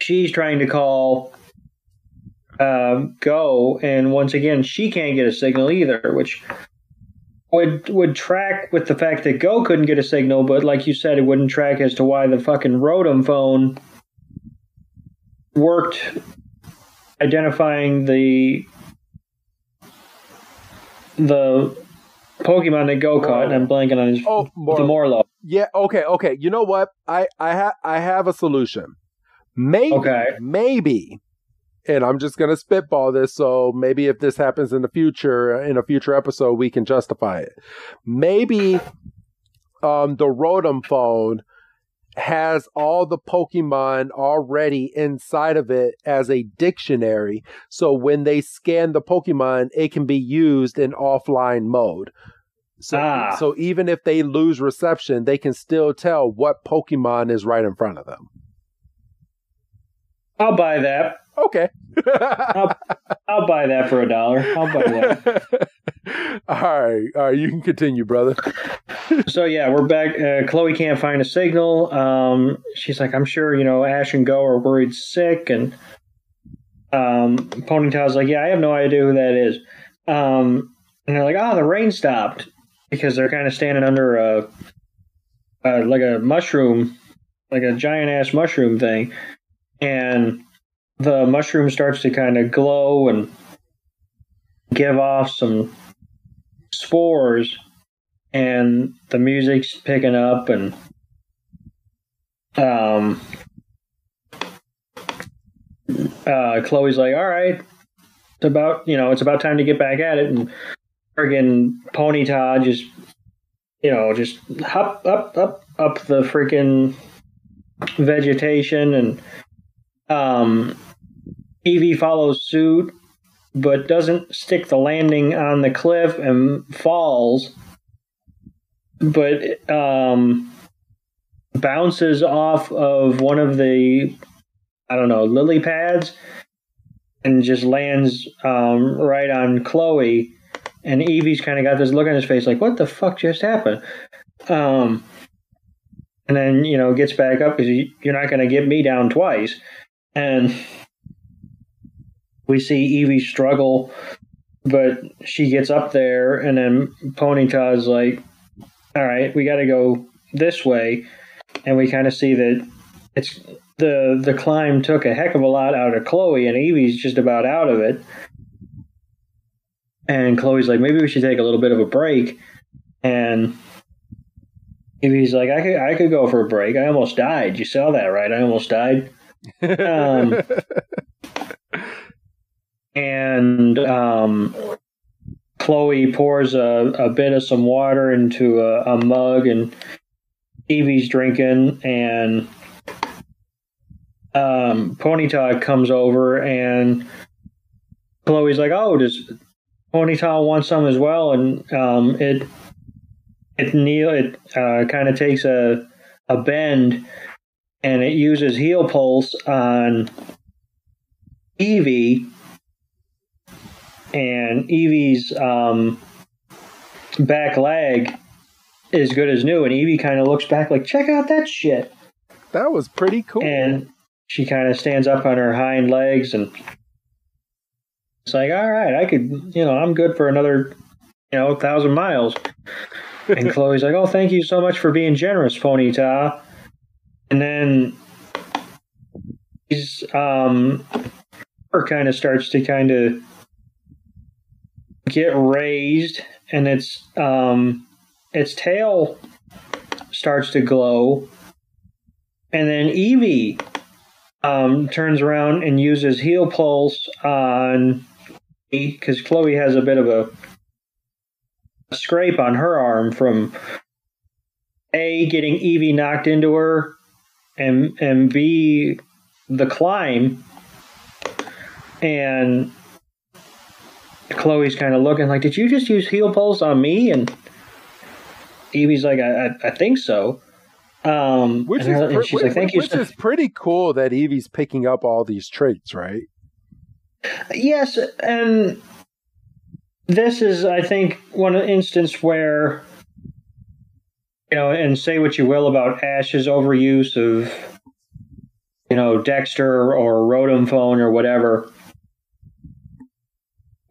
she's trying to call uh, Go, and once again she can't get a signal either, which would would track with the fact that Go couldn't get a signal, but like you said, it wouldn't track as to why the fucking Rotom phone worked identifying the the Pokemon that Go caught, and I'm blanking on his Oh, the Morelull. Yeah, okay, okay. You know what? I I have I have a solution. Maybe Okay. maybe and I'm just going to spitball this so maybe if this happens in the future in a future episode we can justify it. Maybe um the Rotom phone has all the Pokemon already inside of it as a dictionary. So when they scan the Pokemon, it can be used in offline mode. So, Ah. so even if they lose reception, they can still tell what Pokemon is right in front of them. I'll buy that. Okay. I'll, I'll buy that for a dollar. I'll buy that. all right. All right. You can continue, brother. so yeah, we're back. Uh, Chloe can't find a signal. Um, she's like, I'm sure you know Ash and Go are worried sick, and um, Ponyta's like, yeah, I have no idea who that is. Um, and they're like, oh, the rain stopped because they're kind of standing under a, a like a mushroom, like a giant ass mushroom thing, and the mushroom starts to kind of glow and give off some spores and the music's picking up and um uh Chloe's like, all right, it's about you know, it's about time to get back at it. And friggin' Todd just you know, just hop up up up the freaking vegetation and um Eevee follows suit but doesn't stick the landing on the cliff and falls but um, bounces off of one of the I don't know lily pads and just lands um, right on Chloe. And Eevee's kind of got this look on his face, like, "What the fuck just happened?" Um, and then you know gets back up because you're not going to get me down twice. And we see Eevee struggle, but she gets up there, and then Ponyta's like, all right, we got to go this way, and we kind of see that it's the the climb took a heck of a lot out of Chloe, and Eevee's just about out of it. And Chloe's like, maybe we should take a little bit of a break, and Eevee's like, I could I could go for a break. I almost died. You saw that, right? I almost died. Um, and um, Chloe pours a, a bit of some water into a, a mug, and Eevee's drinking, and um, Ponyta comes over, and Chloe's like, "Oh, does Ponyta want some as well?" And um, it it kneel it uh, kind of takes a a bend, and it uses heal pulse on Eevee and Eevee's um, back leg is good as new, and Eevee kind of looks back like, "Check out that shit!" That was pretty cool. And she kind of stands up on her hind legs, and it's like, "All right, I could, you know, I'm good for another, you know, thousand miles." and Chloe's like, "Oh, thank you so much for being generous, Ponyta." And then he's um, kind of starts to kind of get raised and its um, its tail starts to glow, and then Eevee um, turns around and uses heal pulse on because Chloe has a bit of a, a scrape on her arm from a getting Eevee knocked into her, and and b the climb, and Chloe's kind of looking like, "Did you just use heal pulse on me?" And Eevee's like, "I I, I think so." Um, Which and, is and she's like, "Thank you." which so- is pretty cool that Eevee's picking up all these traits, right? Yes, and this is, I think, one instance where, you know, and say what you will about Ash's overuse of, you know, Dexter or Rotom phone or whatever.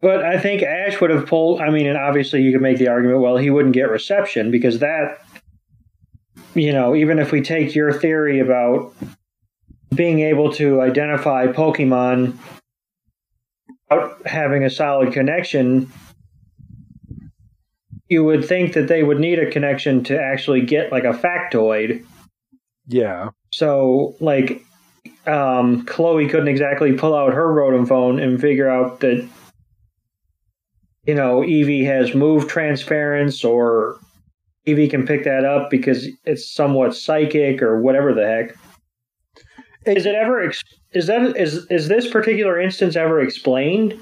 But I think Ash would have pulled. I mean, and obviously you could make the argument, well, he wouldn't get reception because that, you know, even if we take your theory about being able to identify Pokemon without having a solid connection, you would think that they would need a connection to actually get like a factoid. Yeah. So, like, um, Chloe couldn't exactly pull out her Rotom phone and figure out that, you know, Eevee has move transference or Eevee can pick that up because it's somewhat psychic or whatever the heck. Is it ever? Is that is is this particular instance ever explained?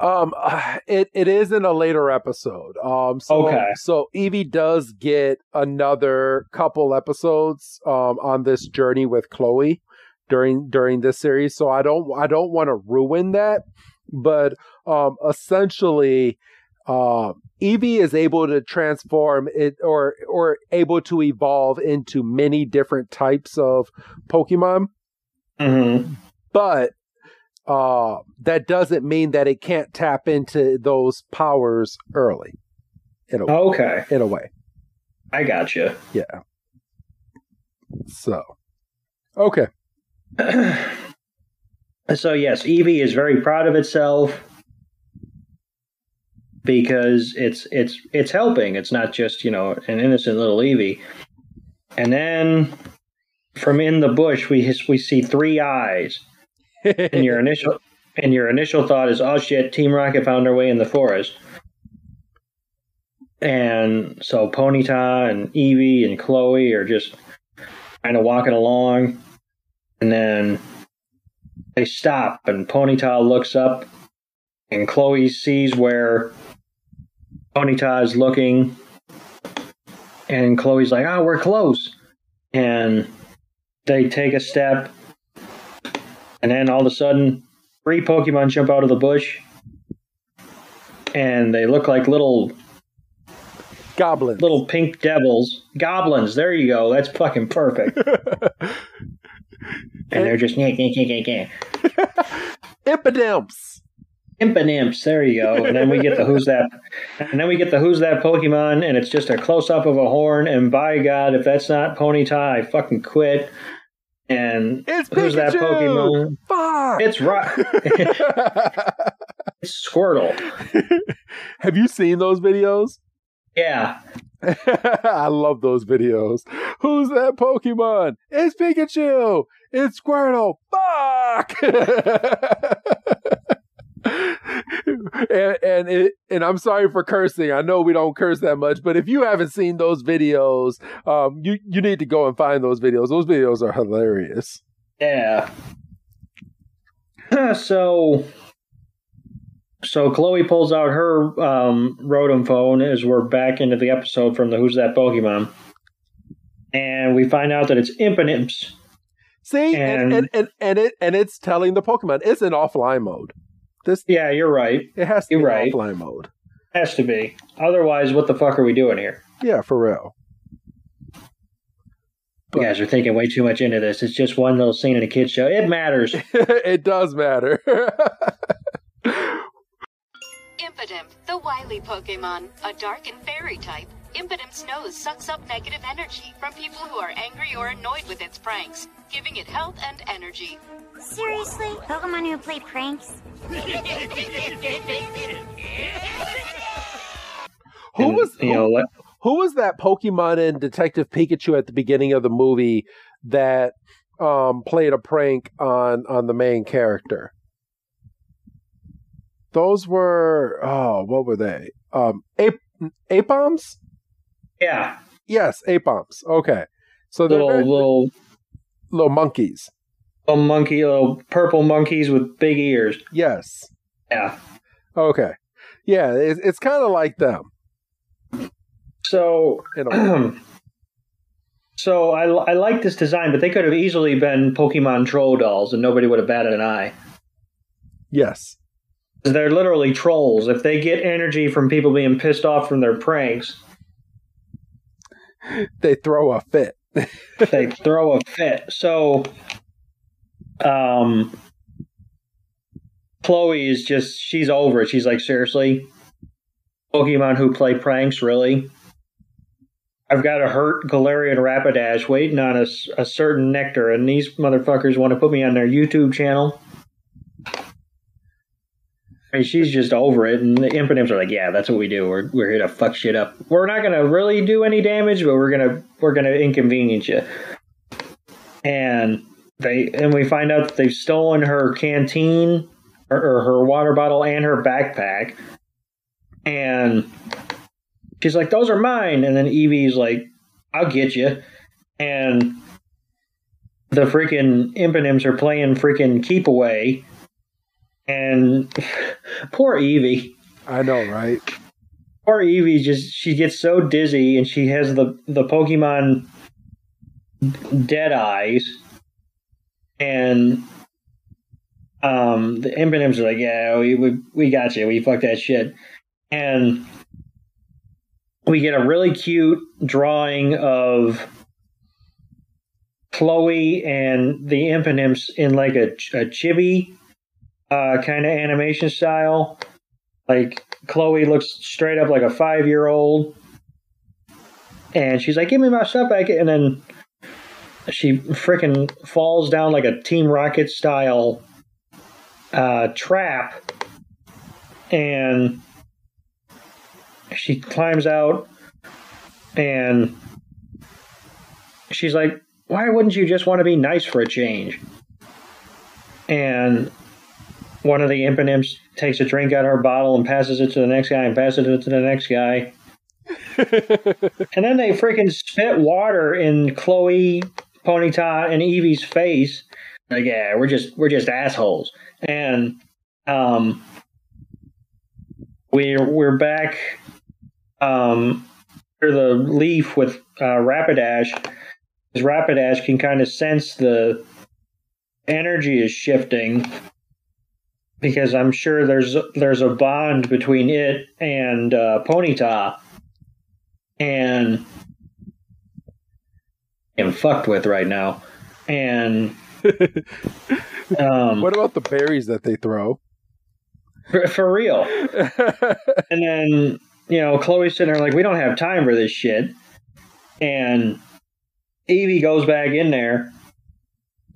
Um, it it is in a later episode. Um, so Okay. so Eevee does get another couple episodes um on this journey with Chloe during during this series. So I don't I don't want to ruin that, but um, essentially, um, Eevee is able to transform it or or able to evolve into many different types of Pokemon Mm-hmm. but uh, that doesn't mean that it can't tap into those powers early. In a, Okay, in a way, I gotcha. yeah. So, okay, so yes, Eevee is very proud of itself because it's it's it's helping. It's not just you know an innocent little Eevee. And then from in the bush, we we see three eyes, and your initial and your initial thought is, "Oh shit, Team Rocket found their way in the forest." And so Ponyta and Eevee and Chloe are just kind of walking along, and then they stop, and Ponyta looks up, and Chloe sees where Ponyta is looking, and Chloe's like, "Ah, we're close," and they take a step, and then all of a sudden, three Pokemon jump out of the bush, and they look like little goblins. little pink devils, goblins. There you go. That's fucking perfect. and they're just. Impidimps. Impidimps. There you go. And then we get the who's that, and then we get the who's that Pokemon, and it's just a close up of a horn. And by God, if that's not Ponyta, I fucking quit. And It's who's that Pikachu! Pokemon? Fuck. It's right. it's Squirtle. Have you seen those videos? Yeah. I love those videos. Who's that Pokemon? It's Pikachu. It's Squirtle. Fuck. And and it, and I'm sorry for cursing. I know we don't curse that much, but if you haven't seen those videos, um, you you need to go and find those videos. Those videos are hilarious. Yeah. so so Chloe pulls out her um Rotom phone as we're back into the episode from the Who's That Pokemon. And we find out that it's Impidimps. See, and And- and, and, and it and it's telling the Pokemon it's in offline mode. This Yeah, you're right. it has to You're be right. offline mode. Has to be. Otherwise, what the fuck are we doing here? Yeah, for real. You guys are thinking way too much into this. It's just one little scene in a kid's show. It matters. it does matter. Impidimp, the wily Pokemon, a dark and fairy type. Impidimp's nose sucks up negative energy from people who are angry or annoyed with its pranks, giving it health and energy. Seriously? Pokemon who play pranks? Who And, was you know who, like, who was that Pokemon in Detective Pikachu at the beginning of the movie that um, played a prank on on the main character? Those were oh, what were they? Um, ape Aipoms. yeah Yes, Aipoms. Okay, so they're little very- little little monkeys. Monkey little purple monkeys with big ears. Yes. Yeah. Okay. Yeah, it's, it's kind of like them. So so I I like this design, but they could have easily been Pokemon troll dolls, and nobody would have batted an eye. yes. They're literally trolls. If they get energy from people being pissed off from their pranks, They throw a fit. they throw a fit. So, um, Chloe is just, she's over it. She's like, seriously? Pokemon who play pranks, really? I've got a hurt Galarian Rapidash waiting on a certain nectar, and these motherfuckers want to put me on their YouTube channel. I mean, she's just over it, and the Impidimps are like, "Yeah, that's what we do. We're we're here to fuck shit up. We're not gonna really do any damage, but we're gonna we're gonna inconvenience you." And they and we find out that they've stolen her canteen or, or her water bottle and her backpack, and she's like, "Those are mine." And then Eevee's like, "I'll get you," and the freaking Impidimps are playing freaking keep away, and poor Eevee. I know, right? Poor Eevee just she gets so dizzy and she has the the Pokemon dead eyes and um the Impidimps are like, Yeah, we, we we got you, we fucked that shit. And we get a really cute drawing of Chloe and the Impidimps in like a, a chibi uh, kind of animation style. Like Chloe looks straight up like a five year old, and she's like, "Give me my stuff back!" And then she freaking falls down like a Team Rocket style uh, trap, and she climbs out, and she's like, "Why wouldn't you just want to be nice for a change?" And one of the impidimps takes a drink out of her bottle and passes it to the next guy and passes it to the next guy. and then they freaking spit water in Chloe, Ponyta, and Eevee's face. Like, yeah, we're just we're just assholes. And um we're we're back um for the leaf with uh Rapidash. Because Rapidash can kind of sense the energy is shifting because I'm sure there's there's a bond between it and uh, Ponyta, and I'm fucked with right now. And um, What about the berries that they throw? for, for real. And then you know Chloe's sitting there like, we don't have time for this shit. And Eevee goes back in there.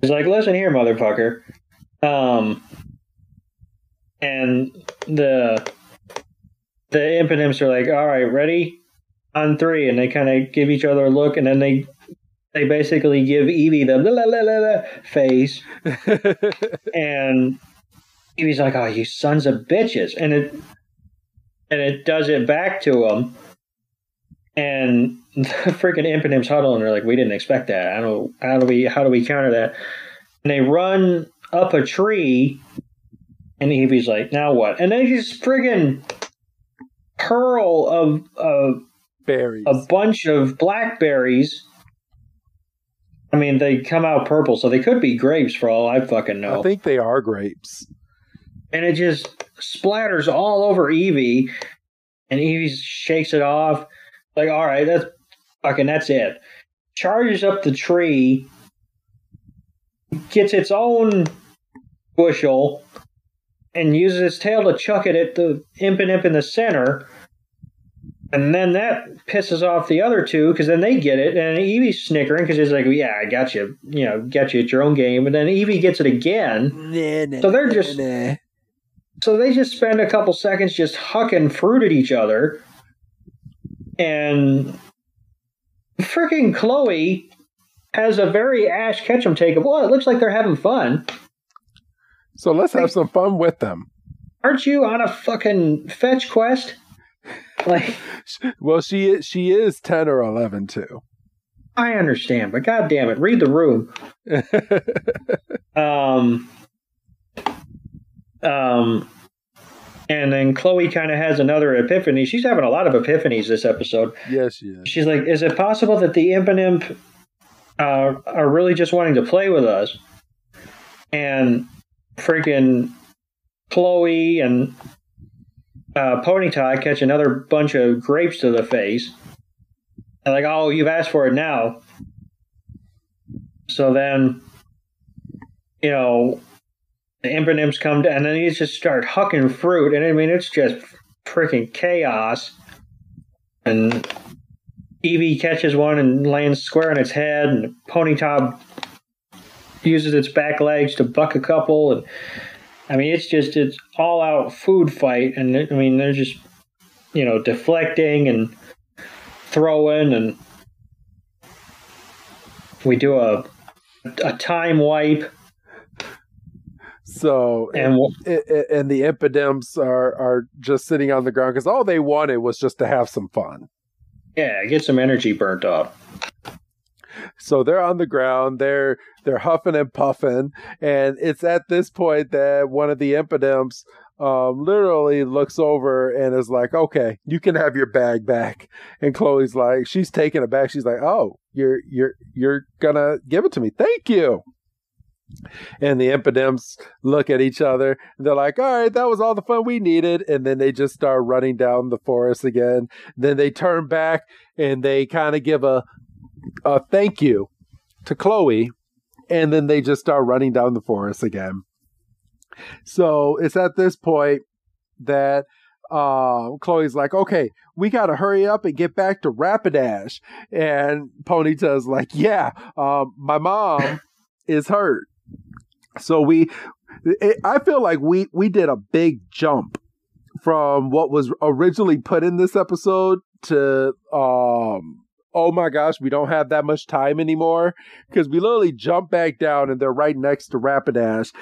He's like, listen here, motherfucker. Um, and the the impidimps are like, all right, ready on three, and they kind of give each other a look, and then they they basically give Eevee the la la la la face, and Eevee's like, oh, you sons of bitches, and it and it does it back to him, and the freaking impidimps huddle, and they're like, we didn't expect that. I don't how do we how do we counter that? And they run up a tree and Eevee's like, now what? And they just friggin' hurl of, of berries. a bunch of blackberries. I mean, they come out purple, so they could be grapes for all I fucking know. I think they are grapes. and it just splatters all over Eevee, and Eevee shakes it off. Like, all right, that's fucking that's it. Charges up the tree, gets its own bushel, and uses its tail to chuck it at the Impidimp in the center. And then that pisses off the other two because then they get it, and Eevee's snickering because it's like, yeah, I got you, you know, got you at your own game. And then Eevee gets it again. So they're just so they just spend a couple seconds just hucking fruit at each other. and freaking Chloe has a very Ash Ketchum take of, well, it looks like they're having fun. So let's have some fun with them. Aren't you on a fucking fetch quest? Like, well, she is, she is ten or eleven too. I understand, but god damn it, read the room. um, um, and then Chloe kind of has another epiphany. She's having a lot of epiphanies this episode. Yes, she is. She's like, "Is it possible that the Impidimp uh, are really just wanting to play with us?" And freaking Chloe and uh, Ponyta catch another bunch of grapes to the face. And like, oh, you've asked for it now. So then, you know, the Imp come down, and then he just start hucking fruit. And I mean, it's just freaking chaos. And Eevee catches one and lands square on its head, and Ponyta uses its back legs to buck a couple. And I mean, it's just it's all out food fight, and I mean, they're just you know deflecting and throwing, and we do a a time wipe. So and and, and the Impidimps are are just sitting on the ground because all they wanted was just to have some fun. Yeah, get some energy burnt off. So they're on the ground, they're they're huffing and puffing, and it's at this point that one of the impidimps um, literally looks over and is like, "Okay, you can have your bag back." And Chloe's like, she's taking it back. She's like, "Oh, you're you're you're gonna give it to me? Thank you." And the impidimps look at each other. They're like, all right, that was all the fun we needed. And then they just start running down the forest again. Then they turn back and they kind of give a, a thank you to Chloe. And then they just start running down the forest again. So it's at this point that uh, Chloe's like, okay, we got to hurry up and get back to Rapidash. And Ponyta's like, yeah, um, my mom is hurt. So we, it, I feel like we we did a big jump from what was originally put in this episode to um oh my gosh, we don't have that much time anymore because we literally jump back down and they're right next to Rapidash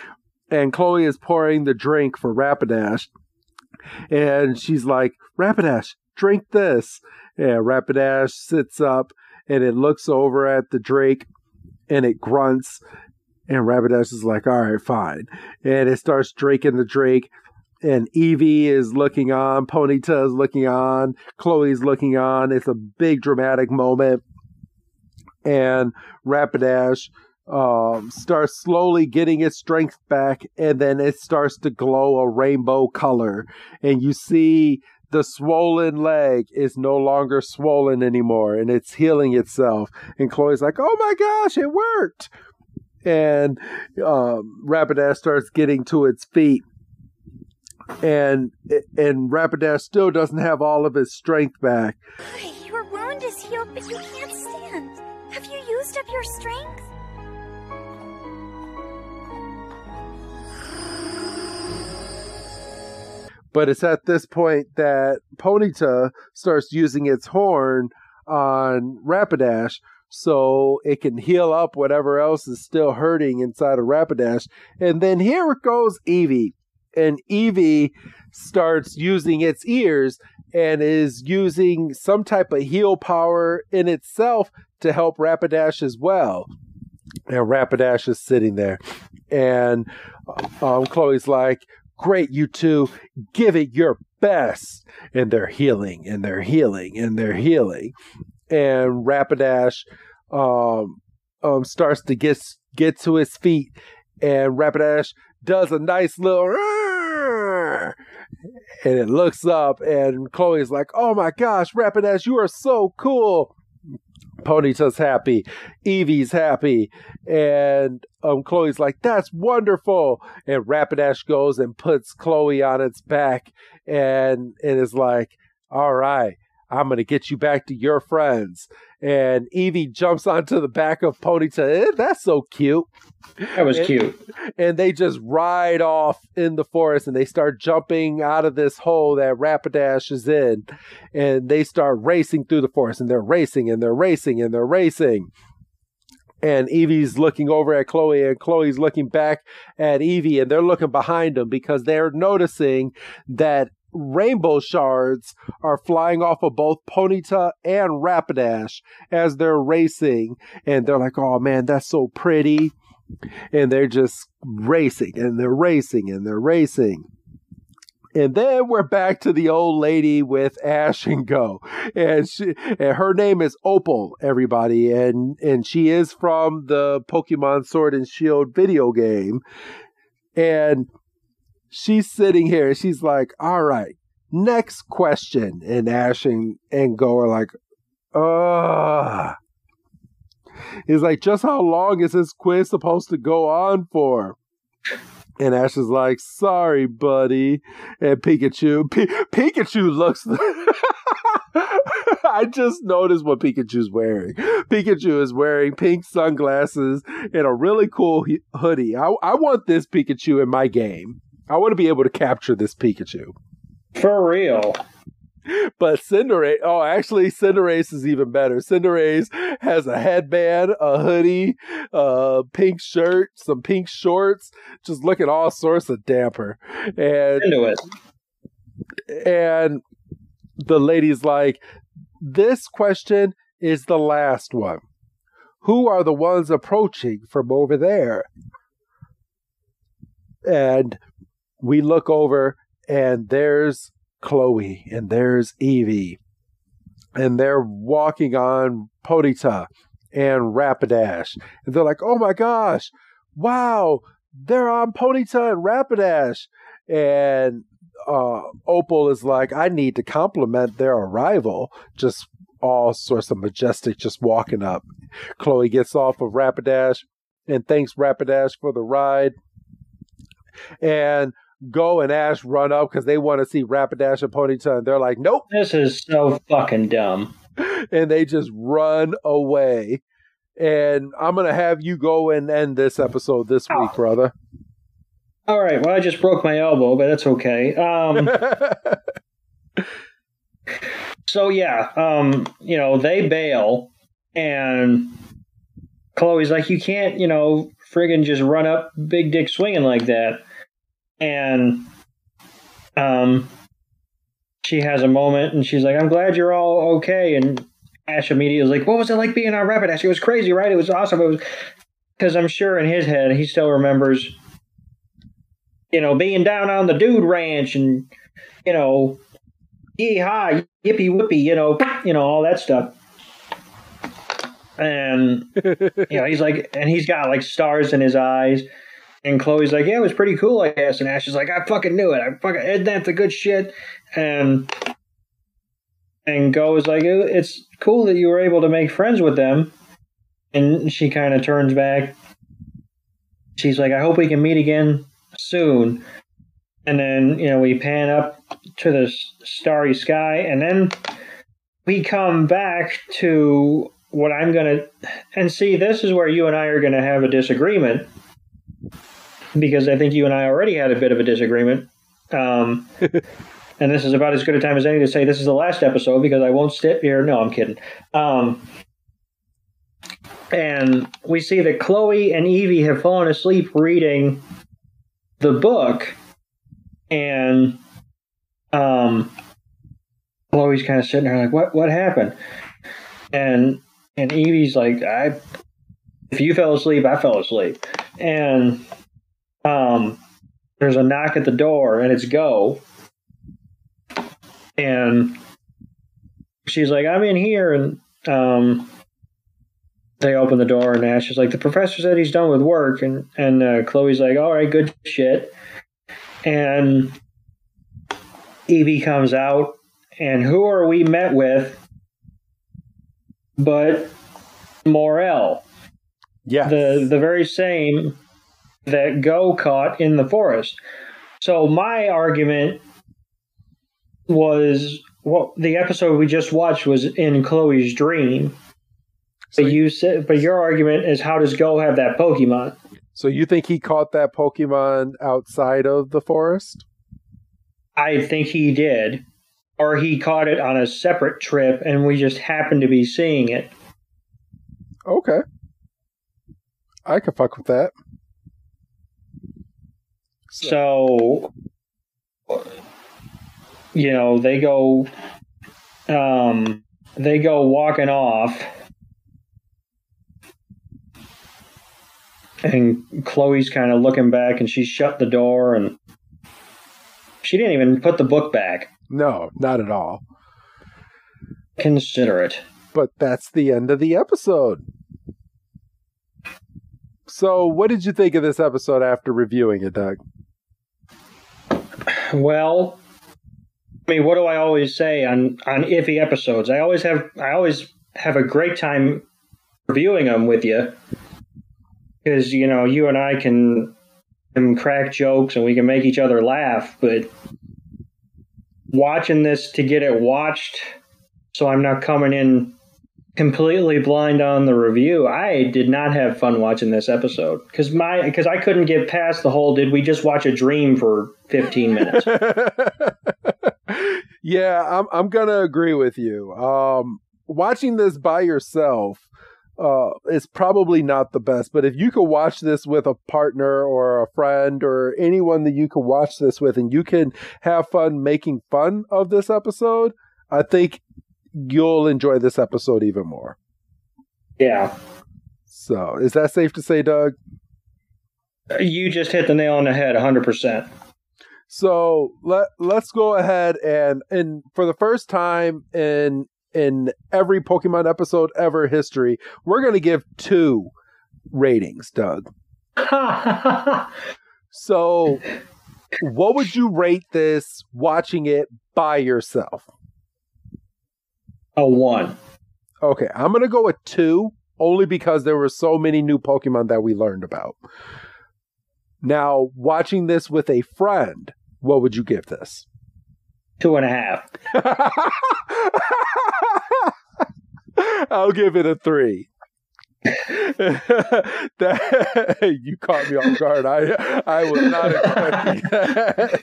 and Chloe is pouring the drink for Rapidash and she's like, Rapidash, drink this. And Rapidash sits up and it looks over at the drink and it grunts and Rapidash is like, all right, fine. And it starts drinking the drink. And Eevee is looking on, Ponyta is looking on, Chloe's looking on. It's a big dramatic moment. And Rapidash um, starts slowly getting its strength back, and then it starts to glow a rainbow color. And you see the swollen leg is no longer swollen anymore, and it's healing itself. And Chloe's like, oh my gosh, it worked! and um, Rapidash starts getting to its feet, and and Rapidash still doesn't have all of his strength back. Your wound is healed, but you can't stand. Have you used up your strength? But it's at this point that Ponyta starts using its horn on Rapidash, so it can heal up whatever else is still hurting inside of Rapidash. And then here it goes Eevee. And Eevee starts using its ears and is using some type of heal power in itself to help Rapidash as well. And Rapidash is sitting there. And um, Chloe's like, Great, you two, give it your best. And they're healing and they're healing and they're healing and Rapidash um, um, starts to get get to his feet, and Rapidash does a nice little. And it looks up, and Chloe's like, "Oh my gosh, Rapidash, you are so cool!" Ponyta's happy, Eevee's happy, and um, Chloe's like, "That's wonderful!" And Rapidash goes and puts Chloe on its back, and and is like, "All right, I'm going to get you back to your friends. And Eevee jumps onto the back of Ponyta. Eh, that's so cute. That was and, cute. And they just ride off in the forest and they start jumping out of this hole that Rapidash is in. And they start racing through the forest and they're racing and they're racing and they're racing. And Eevee's looking over at Chloe and Chloe's looking back at Eevee and they're looking behind them because they're noticing that rainbow shards are flying off of both Ponyta and Rapidash as they're racing. And they're like, oh man, that's so pretty. And they're just racing and they're racing and they're racing. And then we're back to the old lady with Ash and Goh. And she and her name is Opal, everybody. And and she is from the Pokemon Sword and Shield video game. And she's sitting here and she's like, all right, next question. And Ash and, and Goh are like, uh He's like, just how long is this quiz supposed to go on for? And Ash is like, sorry, buddy. And Pikachu, P- Pikachu looks. I just noticed what Pikachu's wearing. Pikachu is wearing pink sunglasses and a really cool hoodie. I, I want this Pikachu in my game. I want to be able to capture this Pikachu. For real. But Cinderace, oh, actually, Cinderace is even better. Cinderace has a headband, a hoodie, a pink shirt, some pink shorts, just looking all sorts of damper. And into it. And the lady's like, "This question is the last one. Who are the ones approaching from over there?" And we look over and there's Chloe and there's Eevee. And they're walking on Ponyta and Rapidash. And they're like, oh my gosh, wow, they're on Ponyta and Rapidash. And uh, Opal is like, I need to compliment their arrival. Just all sorts of majestic, just walking up. Chloe gets off of Rapidash and thanks Rapidash for the ride. And Goh and Ash run up because they want to see Rapidash and Ponyta, and they're like, "Nope, this is so fucking dumb," and they just run away. And I'm gonna have you go and end this episode this oh. week, brother. All right. Well, I just broke my elbow, but that's okay. Um, so yeah, um, you know, they bail, and Chloe's like, "You can't, you know, friggin' just run up big dick swinging like that." And um, she has a moment and she's like, "I'm glad you're all okay." And Ash immediately is like, "What was it like being on Rapidash? It was crazy, right? It was awesome. It was because I'm sure in his head he still remembers, you know, being down on the dude ranch and you know, yee hi, yippee whippy, you know, you know all that stuff." And you know, he's like, and he's got like stars in his eyes and Chloe's like, yeah, it was pretty cool, I guess. And Ash is like, I fucking knew it. I fucking, isn't that the good shit? And, and Goh is like, it's cool that you were able to make friends with them. And she kind of turns back. She's like, I hope we can meet again soon. And then, you know, we pan up to the starry sky. And then we come back to what I'm going to. And see, this is where you and I are going to have a disagreement because I think you and I already had a bit of a disagreement. Um, and this is about as good a time as any to say this is the last episode because I won't sit here. No, I'm kidding. Um, and we see that Chloe and Eevee have fallen asleep reading the book, and um, Chloe's kind of sitting there like, "What? What happened?" And and Eevee's like, "I, if you fell asleep, I fell asleep," and um, there's a knock at the door and it's Goh. And she's like, I'm in here. And um, they open the door and Ash is like, the professor said he's done with work. And, and uh, Chloe's like, all right, good shit. And Eevee comes out. And who are we met with but Morel? Yeah. The, the very same that Goh caught in the forest. So my argument was well, the episode we just watched was in Chloe's dream. So But you said, but your argument is, how does Goh have that Pokemon? So you think he caught that Pokemon outside of the forest? I think he did, or he caught it on a separate trip, and we just happened to be seeing it. Okay. I could fuck with that. So, you know, they go, um, they go walking off, and Chloe's kind of looking back, and she shut the door, and she didn't even put the book back. No, not at all. Consider it. But that's the end of the episode. So, what did you think of this episode after reviewing it, Doug? Well, I mean, what do I always say on on iffy episodes? I always have I always have a great time reviewing them with you because you know you and I can, can crack jokes and we can make each other laugh, but watching this to get it watched, so I'm not coming in completely blind on the review. I did not have fun watching this episode because my because I couldn't get past the whole. Did we just watch a dream for 15 minutes? yeah, I'm I'm gonna agree with you. Um, watching this by yourself uh, is probably not the best, but if you could watch this with a partner or a friend or anyone that you could watch this with, and you can have fun making fun of this episode, I think you'll enjoy this episode even more. Yeah. So, is that safe to say, Doug? Uh, you just hit the nail on the head 100%. So let let's go ahead and and for the first time in in every Pokemon episode ever history, we're going to give two ratings, Doug. so, what would you rate this watching it by yourself? A one. Okay, I'm to go with two only because there were so many new Pokemon that we learned about. Now, watching this with a friend, what would you give this? Two and a half. I'll give it a three. that, you caught me off guard. I I was not expecting that.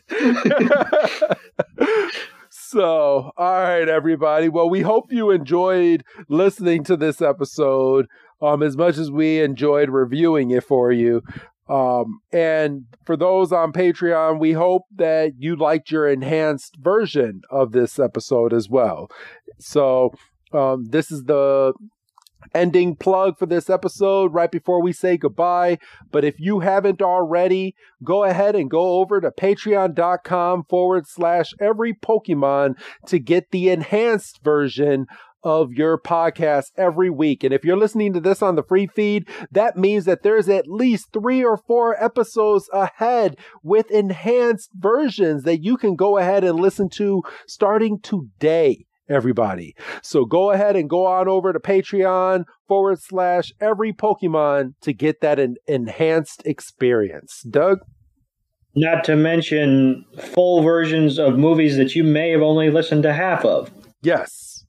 So, all right, everybody. Well, we hope you enjoyed listening to this episode um, as much as we enjoyed reviewing it for you. Um, and for those on Patreon, we hope that you liked your enhanced version of this episode as well. So, um, this is the ending plug for this episode right before we say goodbye. But if you haven't already, go ahead and go over to patreon.com forward slash every Pokemon to get the enhanced version of your podcast every week. And if you're listening to this on the free feed, that means that there's at least three or four episodes ahead with enhanced versions that you can go ahead and listen to starting today everybody. So go ahead and go on over to Patreon forward slash every Pokemon to get that an enhanced experience. Doug? Not to mention full versions of movies that you may have only listened to half of. Yes.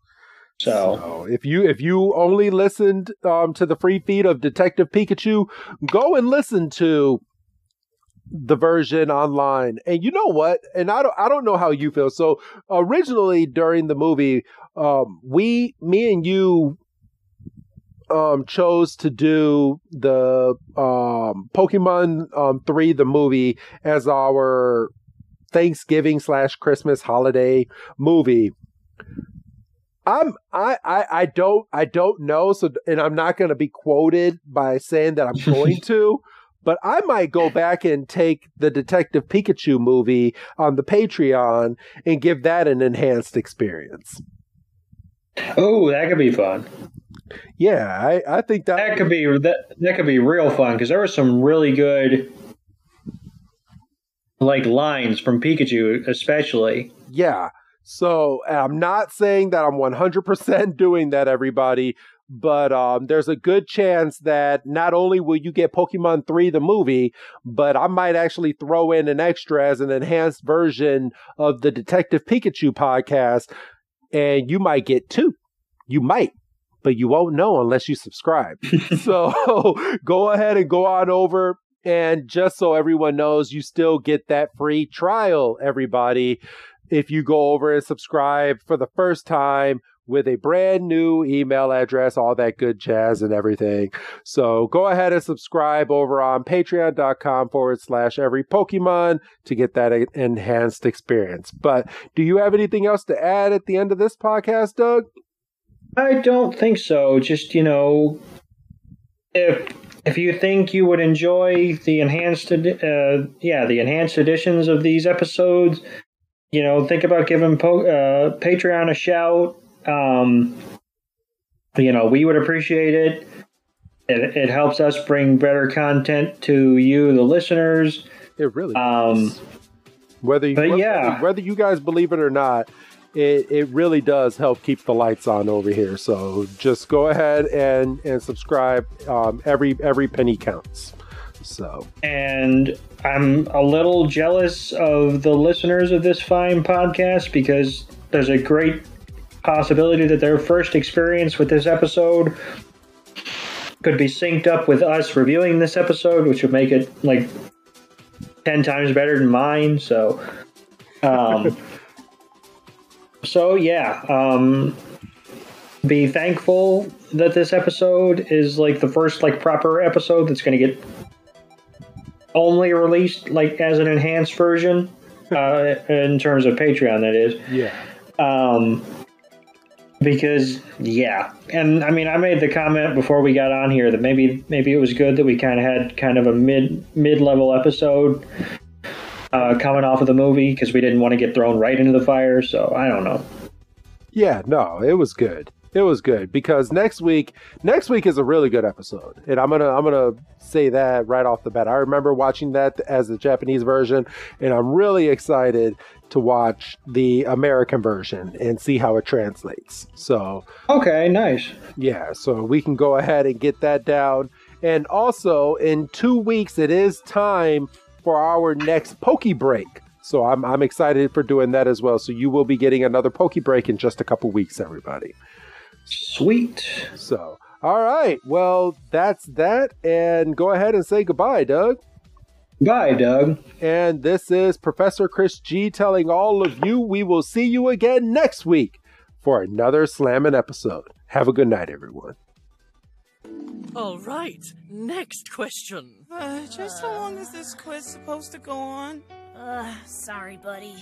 So, so if you if you only listened um, to the free feed of Detective Pikachu, go and listen to the version online. And you know what? And I don't I don't know how you feel. So originally during the movie, um, we me and you um chose to do the um Pokemon um 3 the movie as our Thanksgiving slash Christmas holiday movie. I'm I, I I don't I don't know so and I'm not going to be quoted by saying that I'm going to but I might go back and take the Detective Pikachu movie on the Patreon and give that an enhanced experience. Oh, that could be fun. Yeah, I, I think that that could be that that could be real fun because there were some really good like lines from Pikachu, especially. Yeah. So I'm not saying that I'm 100% doing that, everybody, but um, there's a good chance that not only will you get Pokemon 3 the movie, but I might actually throw in an extra as an enhanced version of the Detective Pikachu podcast and you might get two. You might, but you won't know unless you subscribe. so go ahead and go on over. And just so everyone knows, you still get that free trial, everybody, if you go over and subscribe for the first time with a brand new email address, all that good jazz and everything. So go ahead and subscribe over on patreon.com forward slash every Pokemon to get that enhanced experience. But do you have anything else to add at the end of this podcast, Doug? I don't think so. Just, you know, if if you think you would enjoy the enhanced uh, yeah, the enhanced editions of these episodes, you know, think about giving po- uh, Patreon a shout um, you know, we would appreciate it. It, it helps us bring better content to you, the listeners. It really um, does. Whether you, but whether, yeah. whether you guys believe it or not, it, it really does help keep the lights on over here. So just go ahead and and subscribe. Um, every every penny counts. So and I'm a little jealous of the listeners of this fine podcast because there's a great possibility that their first experience with this episode could be synced up with us reviewing this episode, which would make it like 10 times better than mine. So, um, so yeah, um, be thankful that this episode is like the first like proper episode that's going to get only released like as an enhanced version uh, in terms of Patreon. That is, yeah. Um, because yeah. And i mean i made the comment before we got on here that maybe maybe it was good that we kind of had kind of a mid mid level episode uh, coming off of the movie because we didn't want to get thrown right into the fire so i don't know. Yeah no it was good it was good because next week next week is a really good episode. And i'm gonna i'm gonna say that right off the bat. I remember watching that as the japanese version and i'm really excited to watch the american version and see how it translates. So okay nice. yeah so we can go ahead and get that down. And also in two weeks it is time for our next poke break. So I'm, I'm excited for doing that as well. So you will be getting another poke break in just a couple weeks everybody Sweet. So, all right. Well, that's that. And go ahead and say goodbye, Doug. Bye, Doug. And this is Professor Chris G telling all of you we will see you again next week for another slamming episode. Have a good night, everyone. All right, next question. Uh, just how long is this quiz supposed to go on? Ugh, sorry, buddy.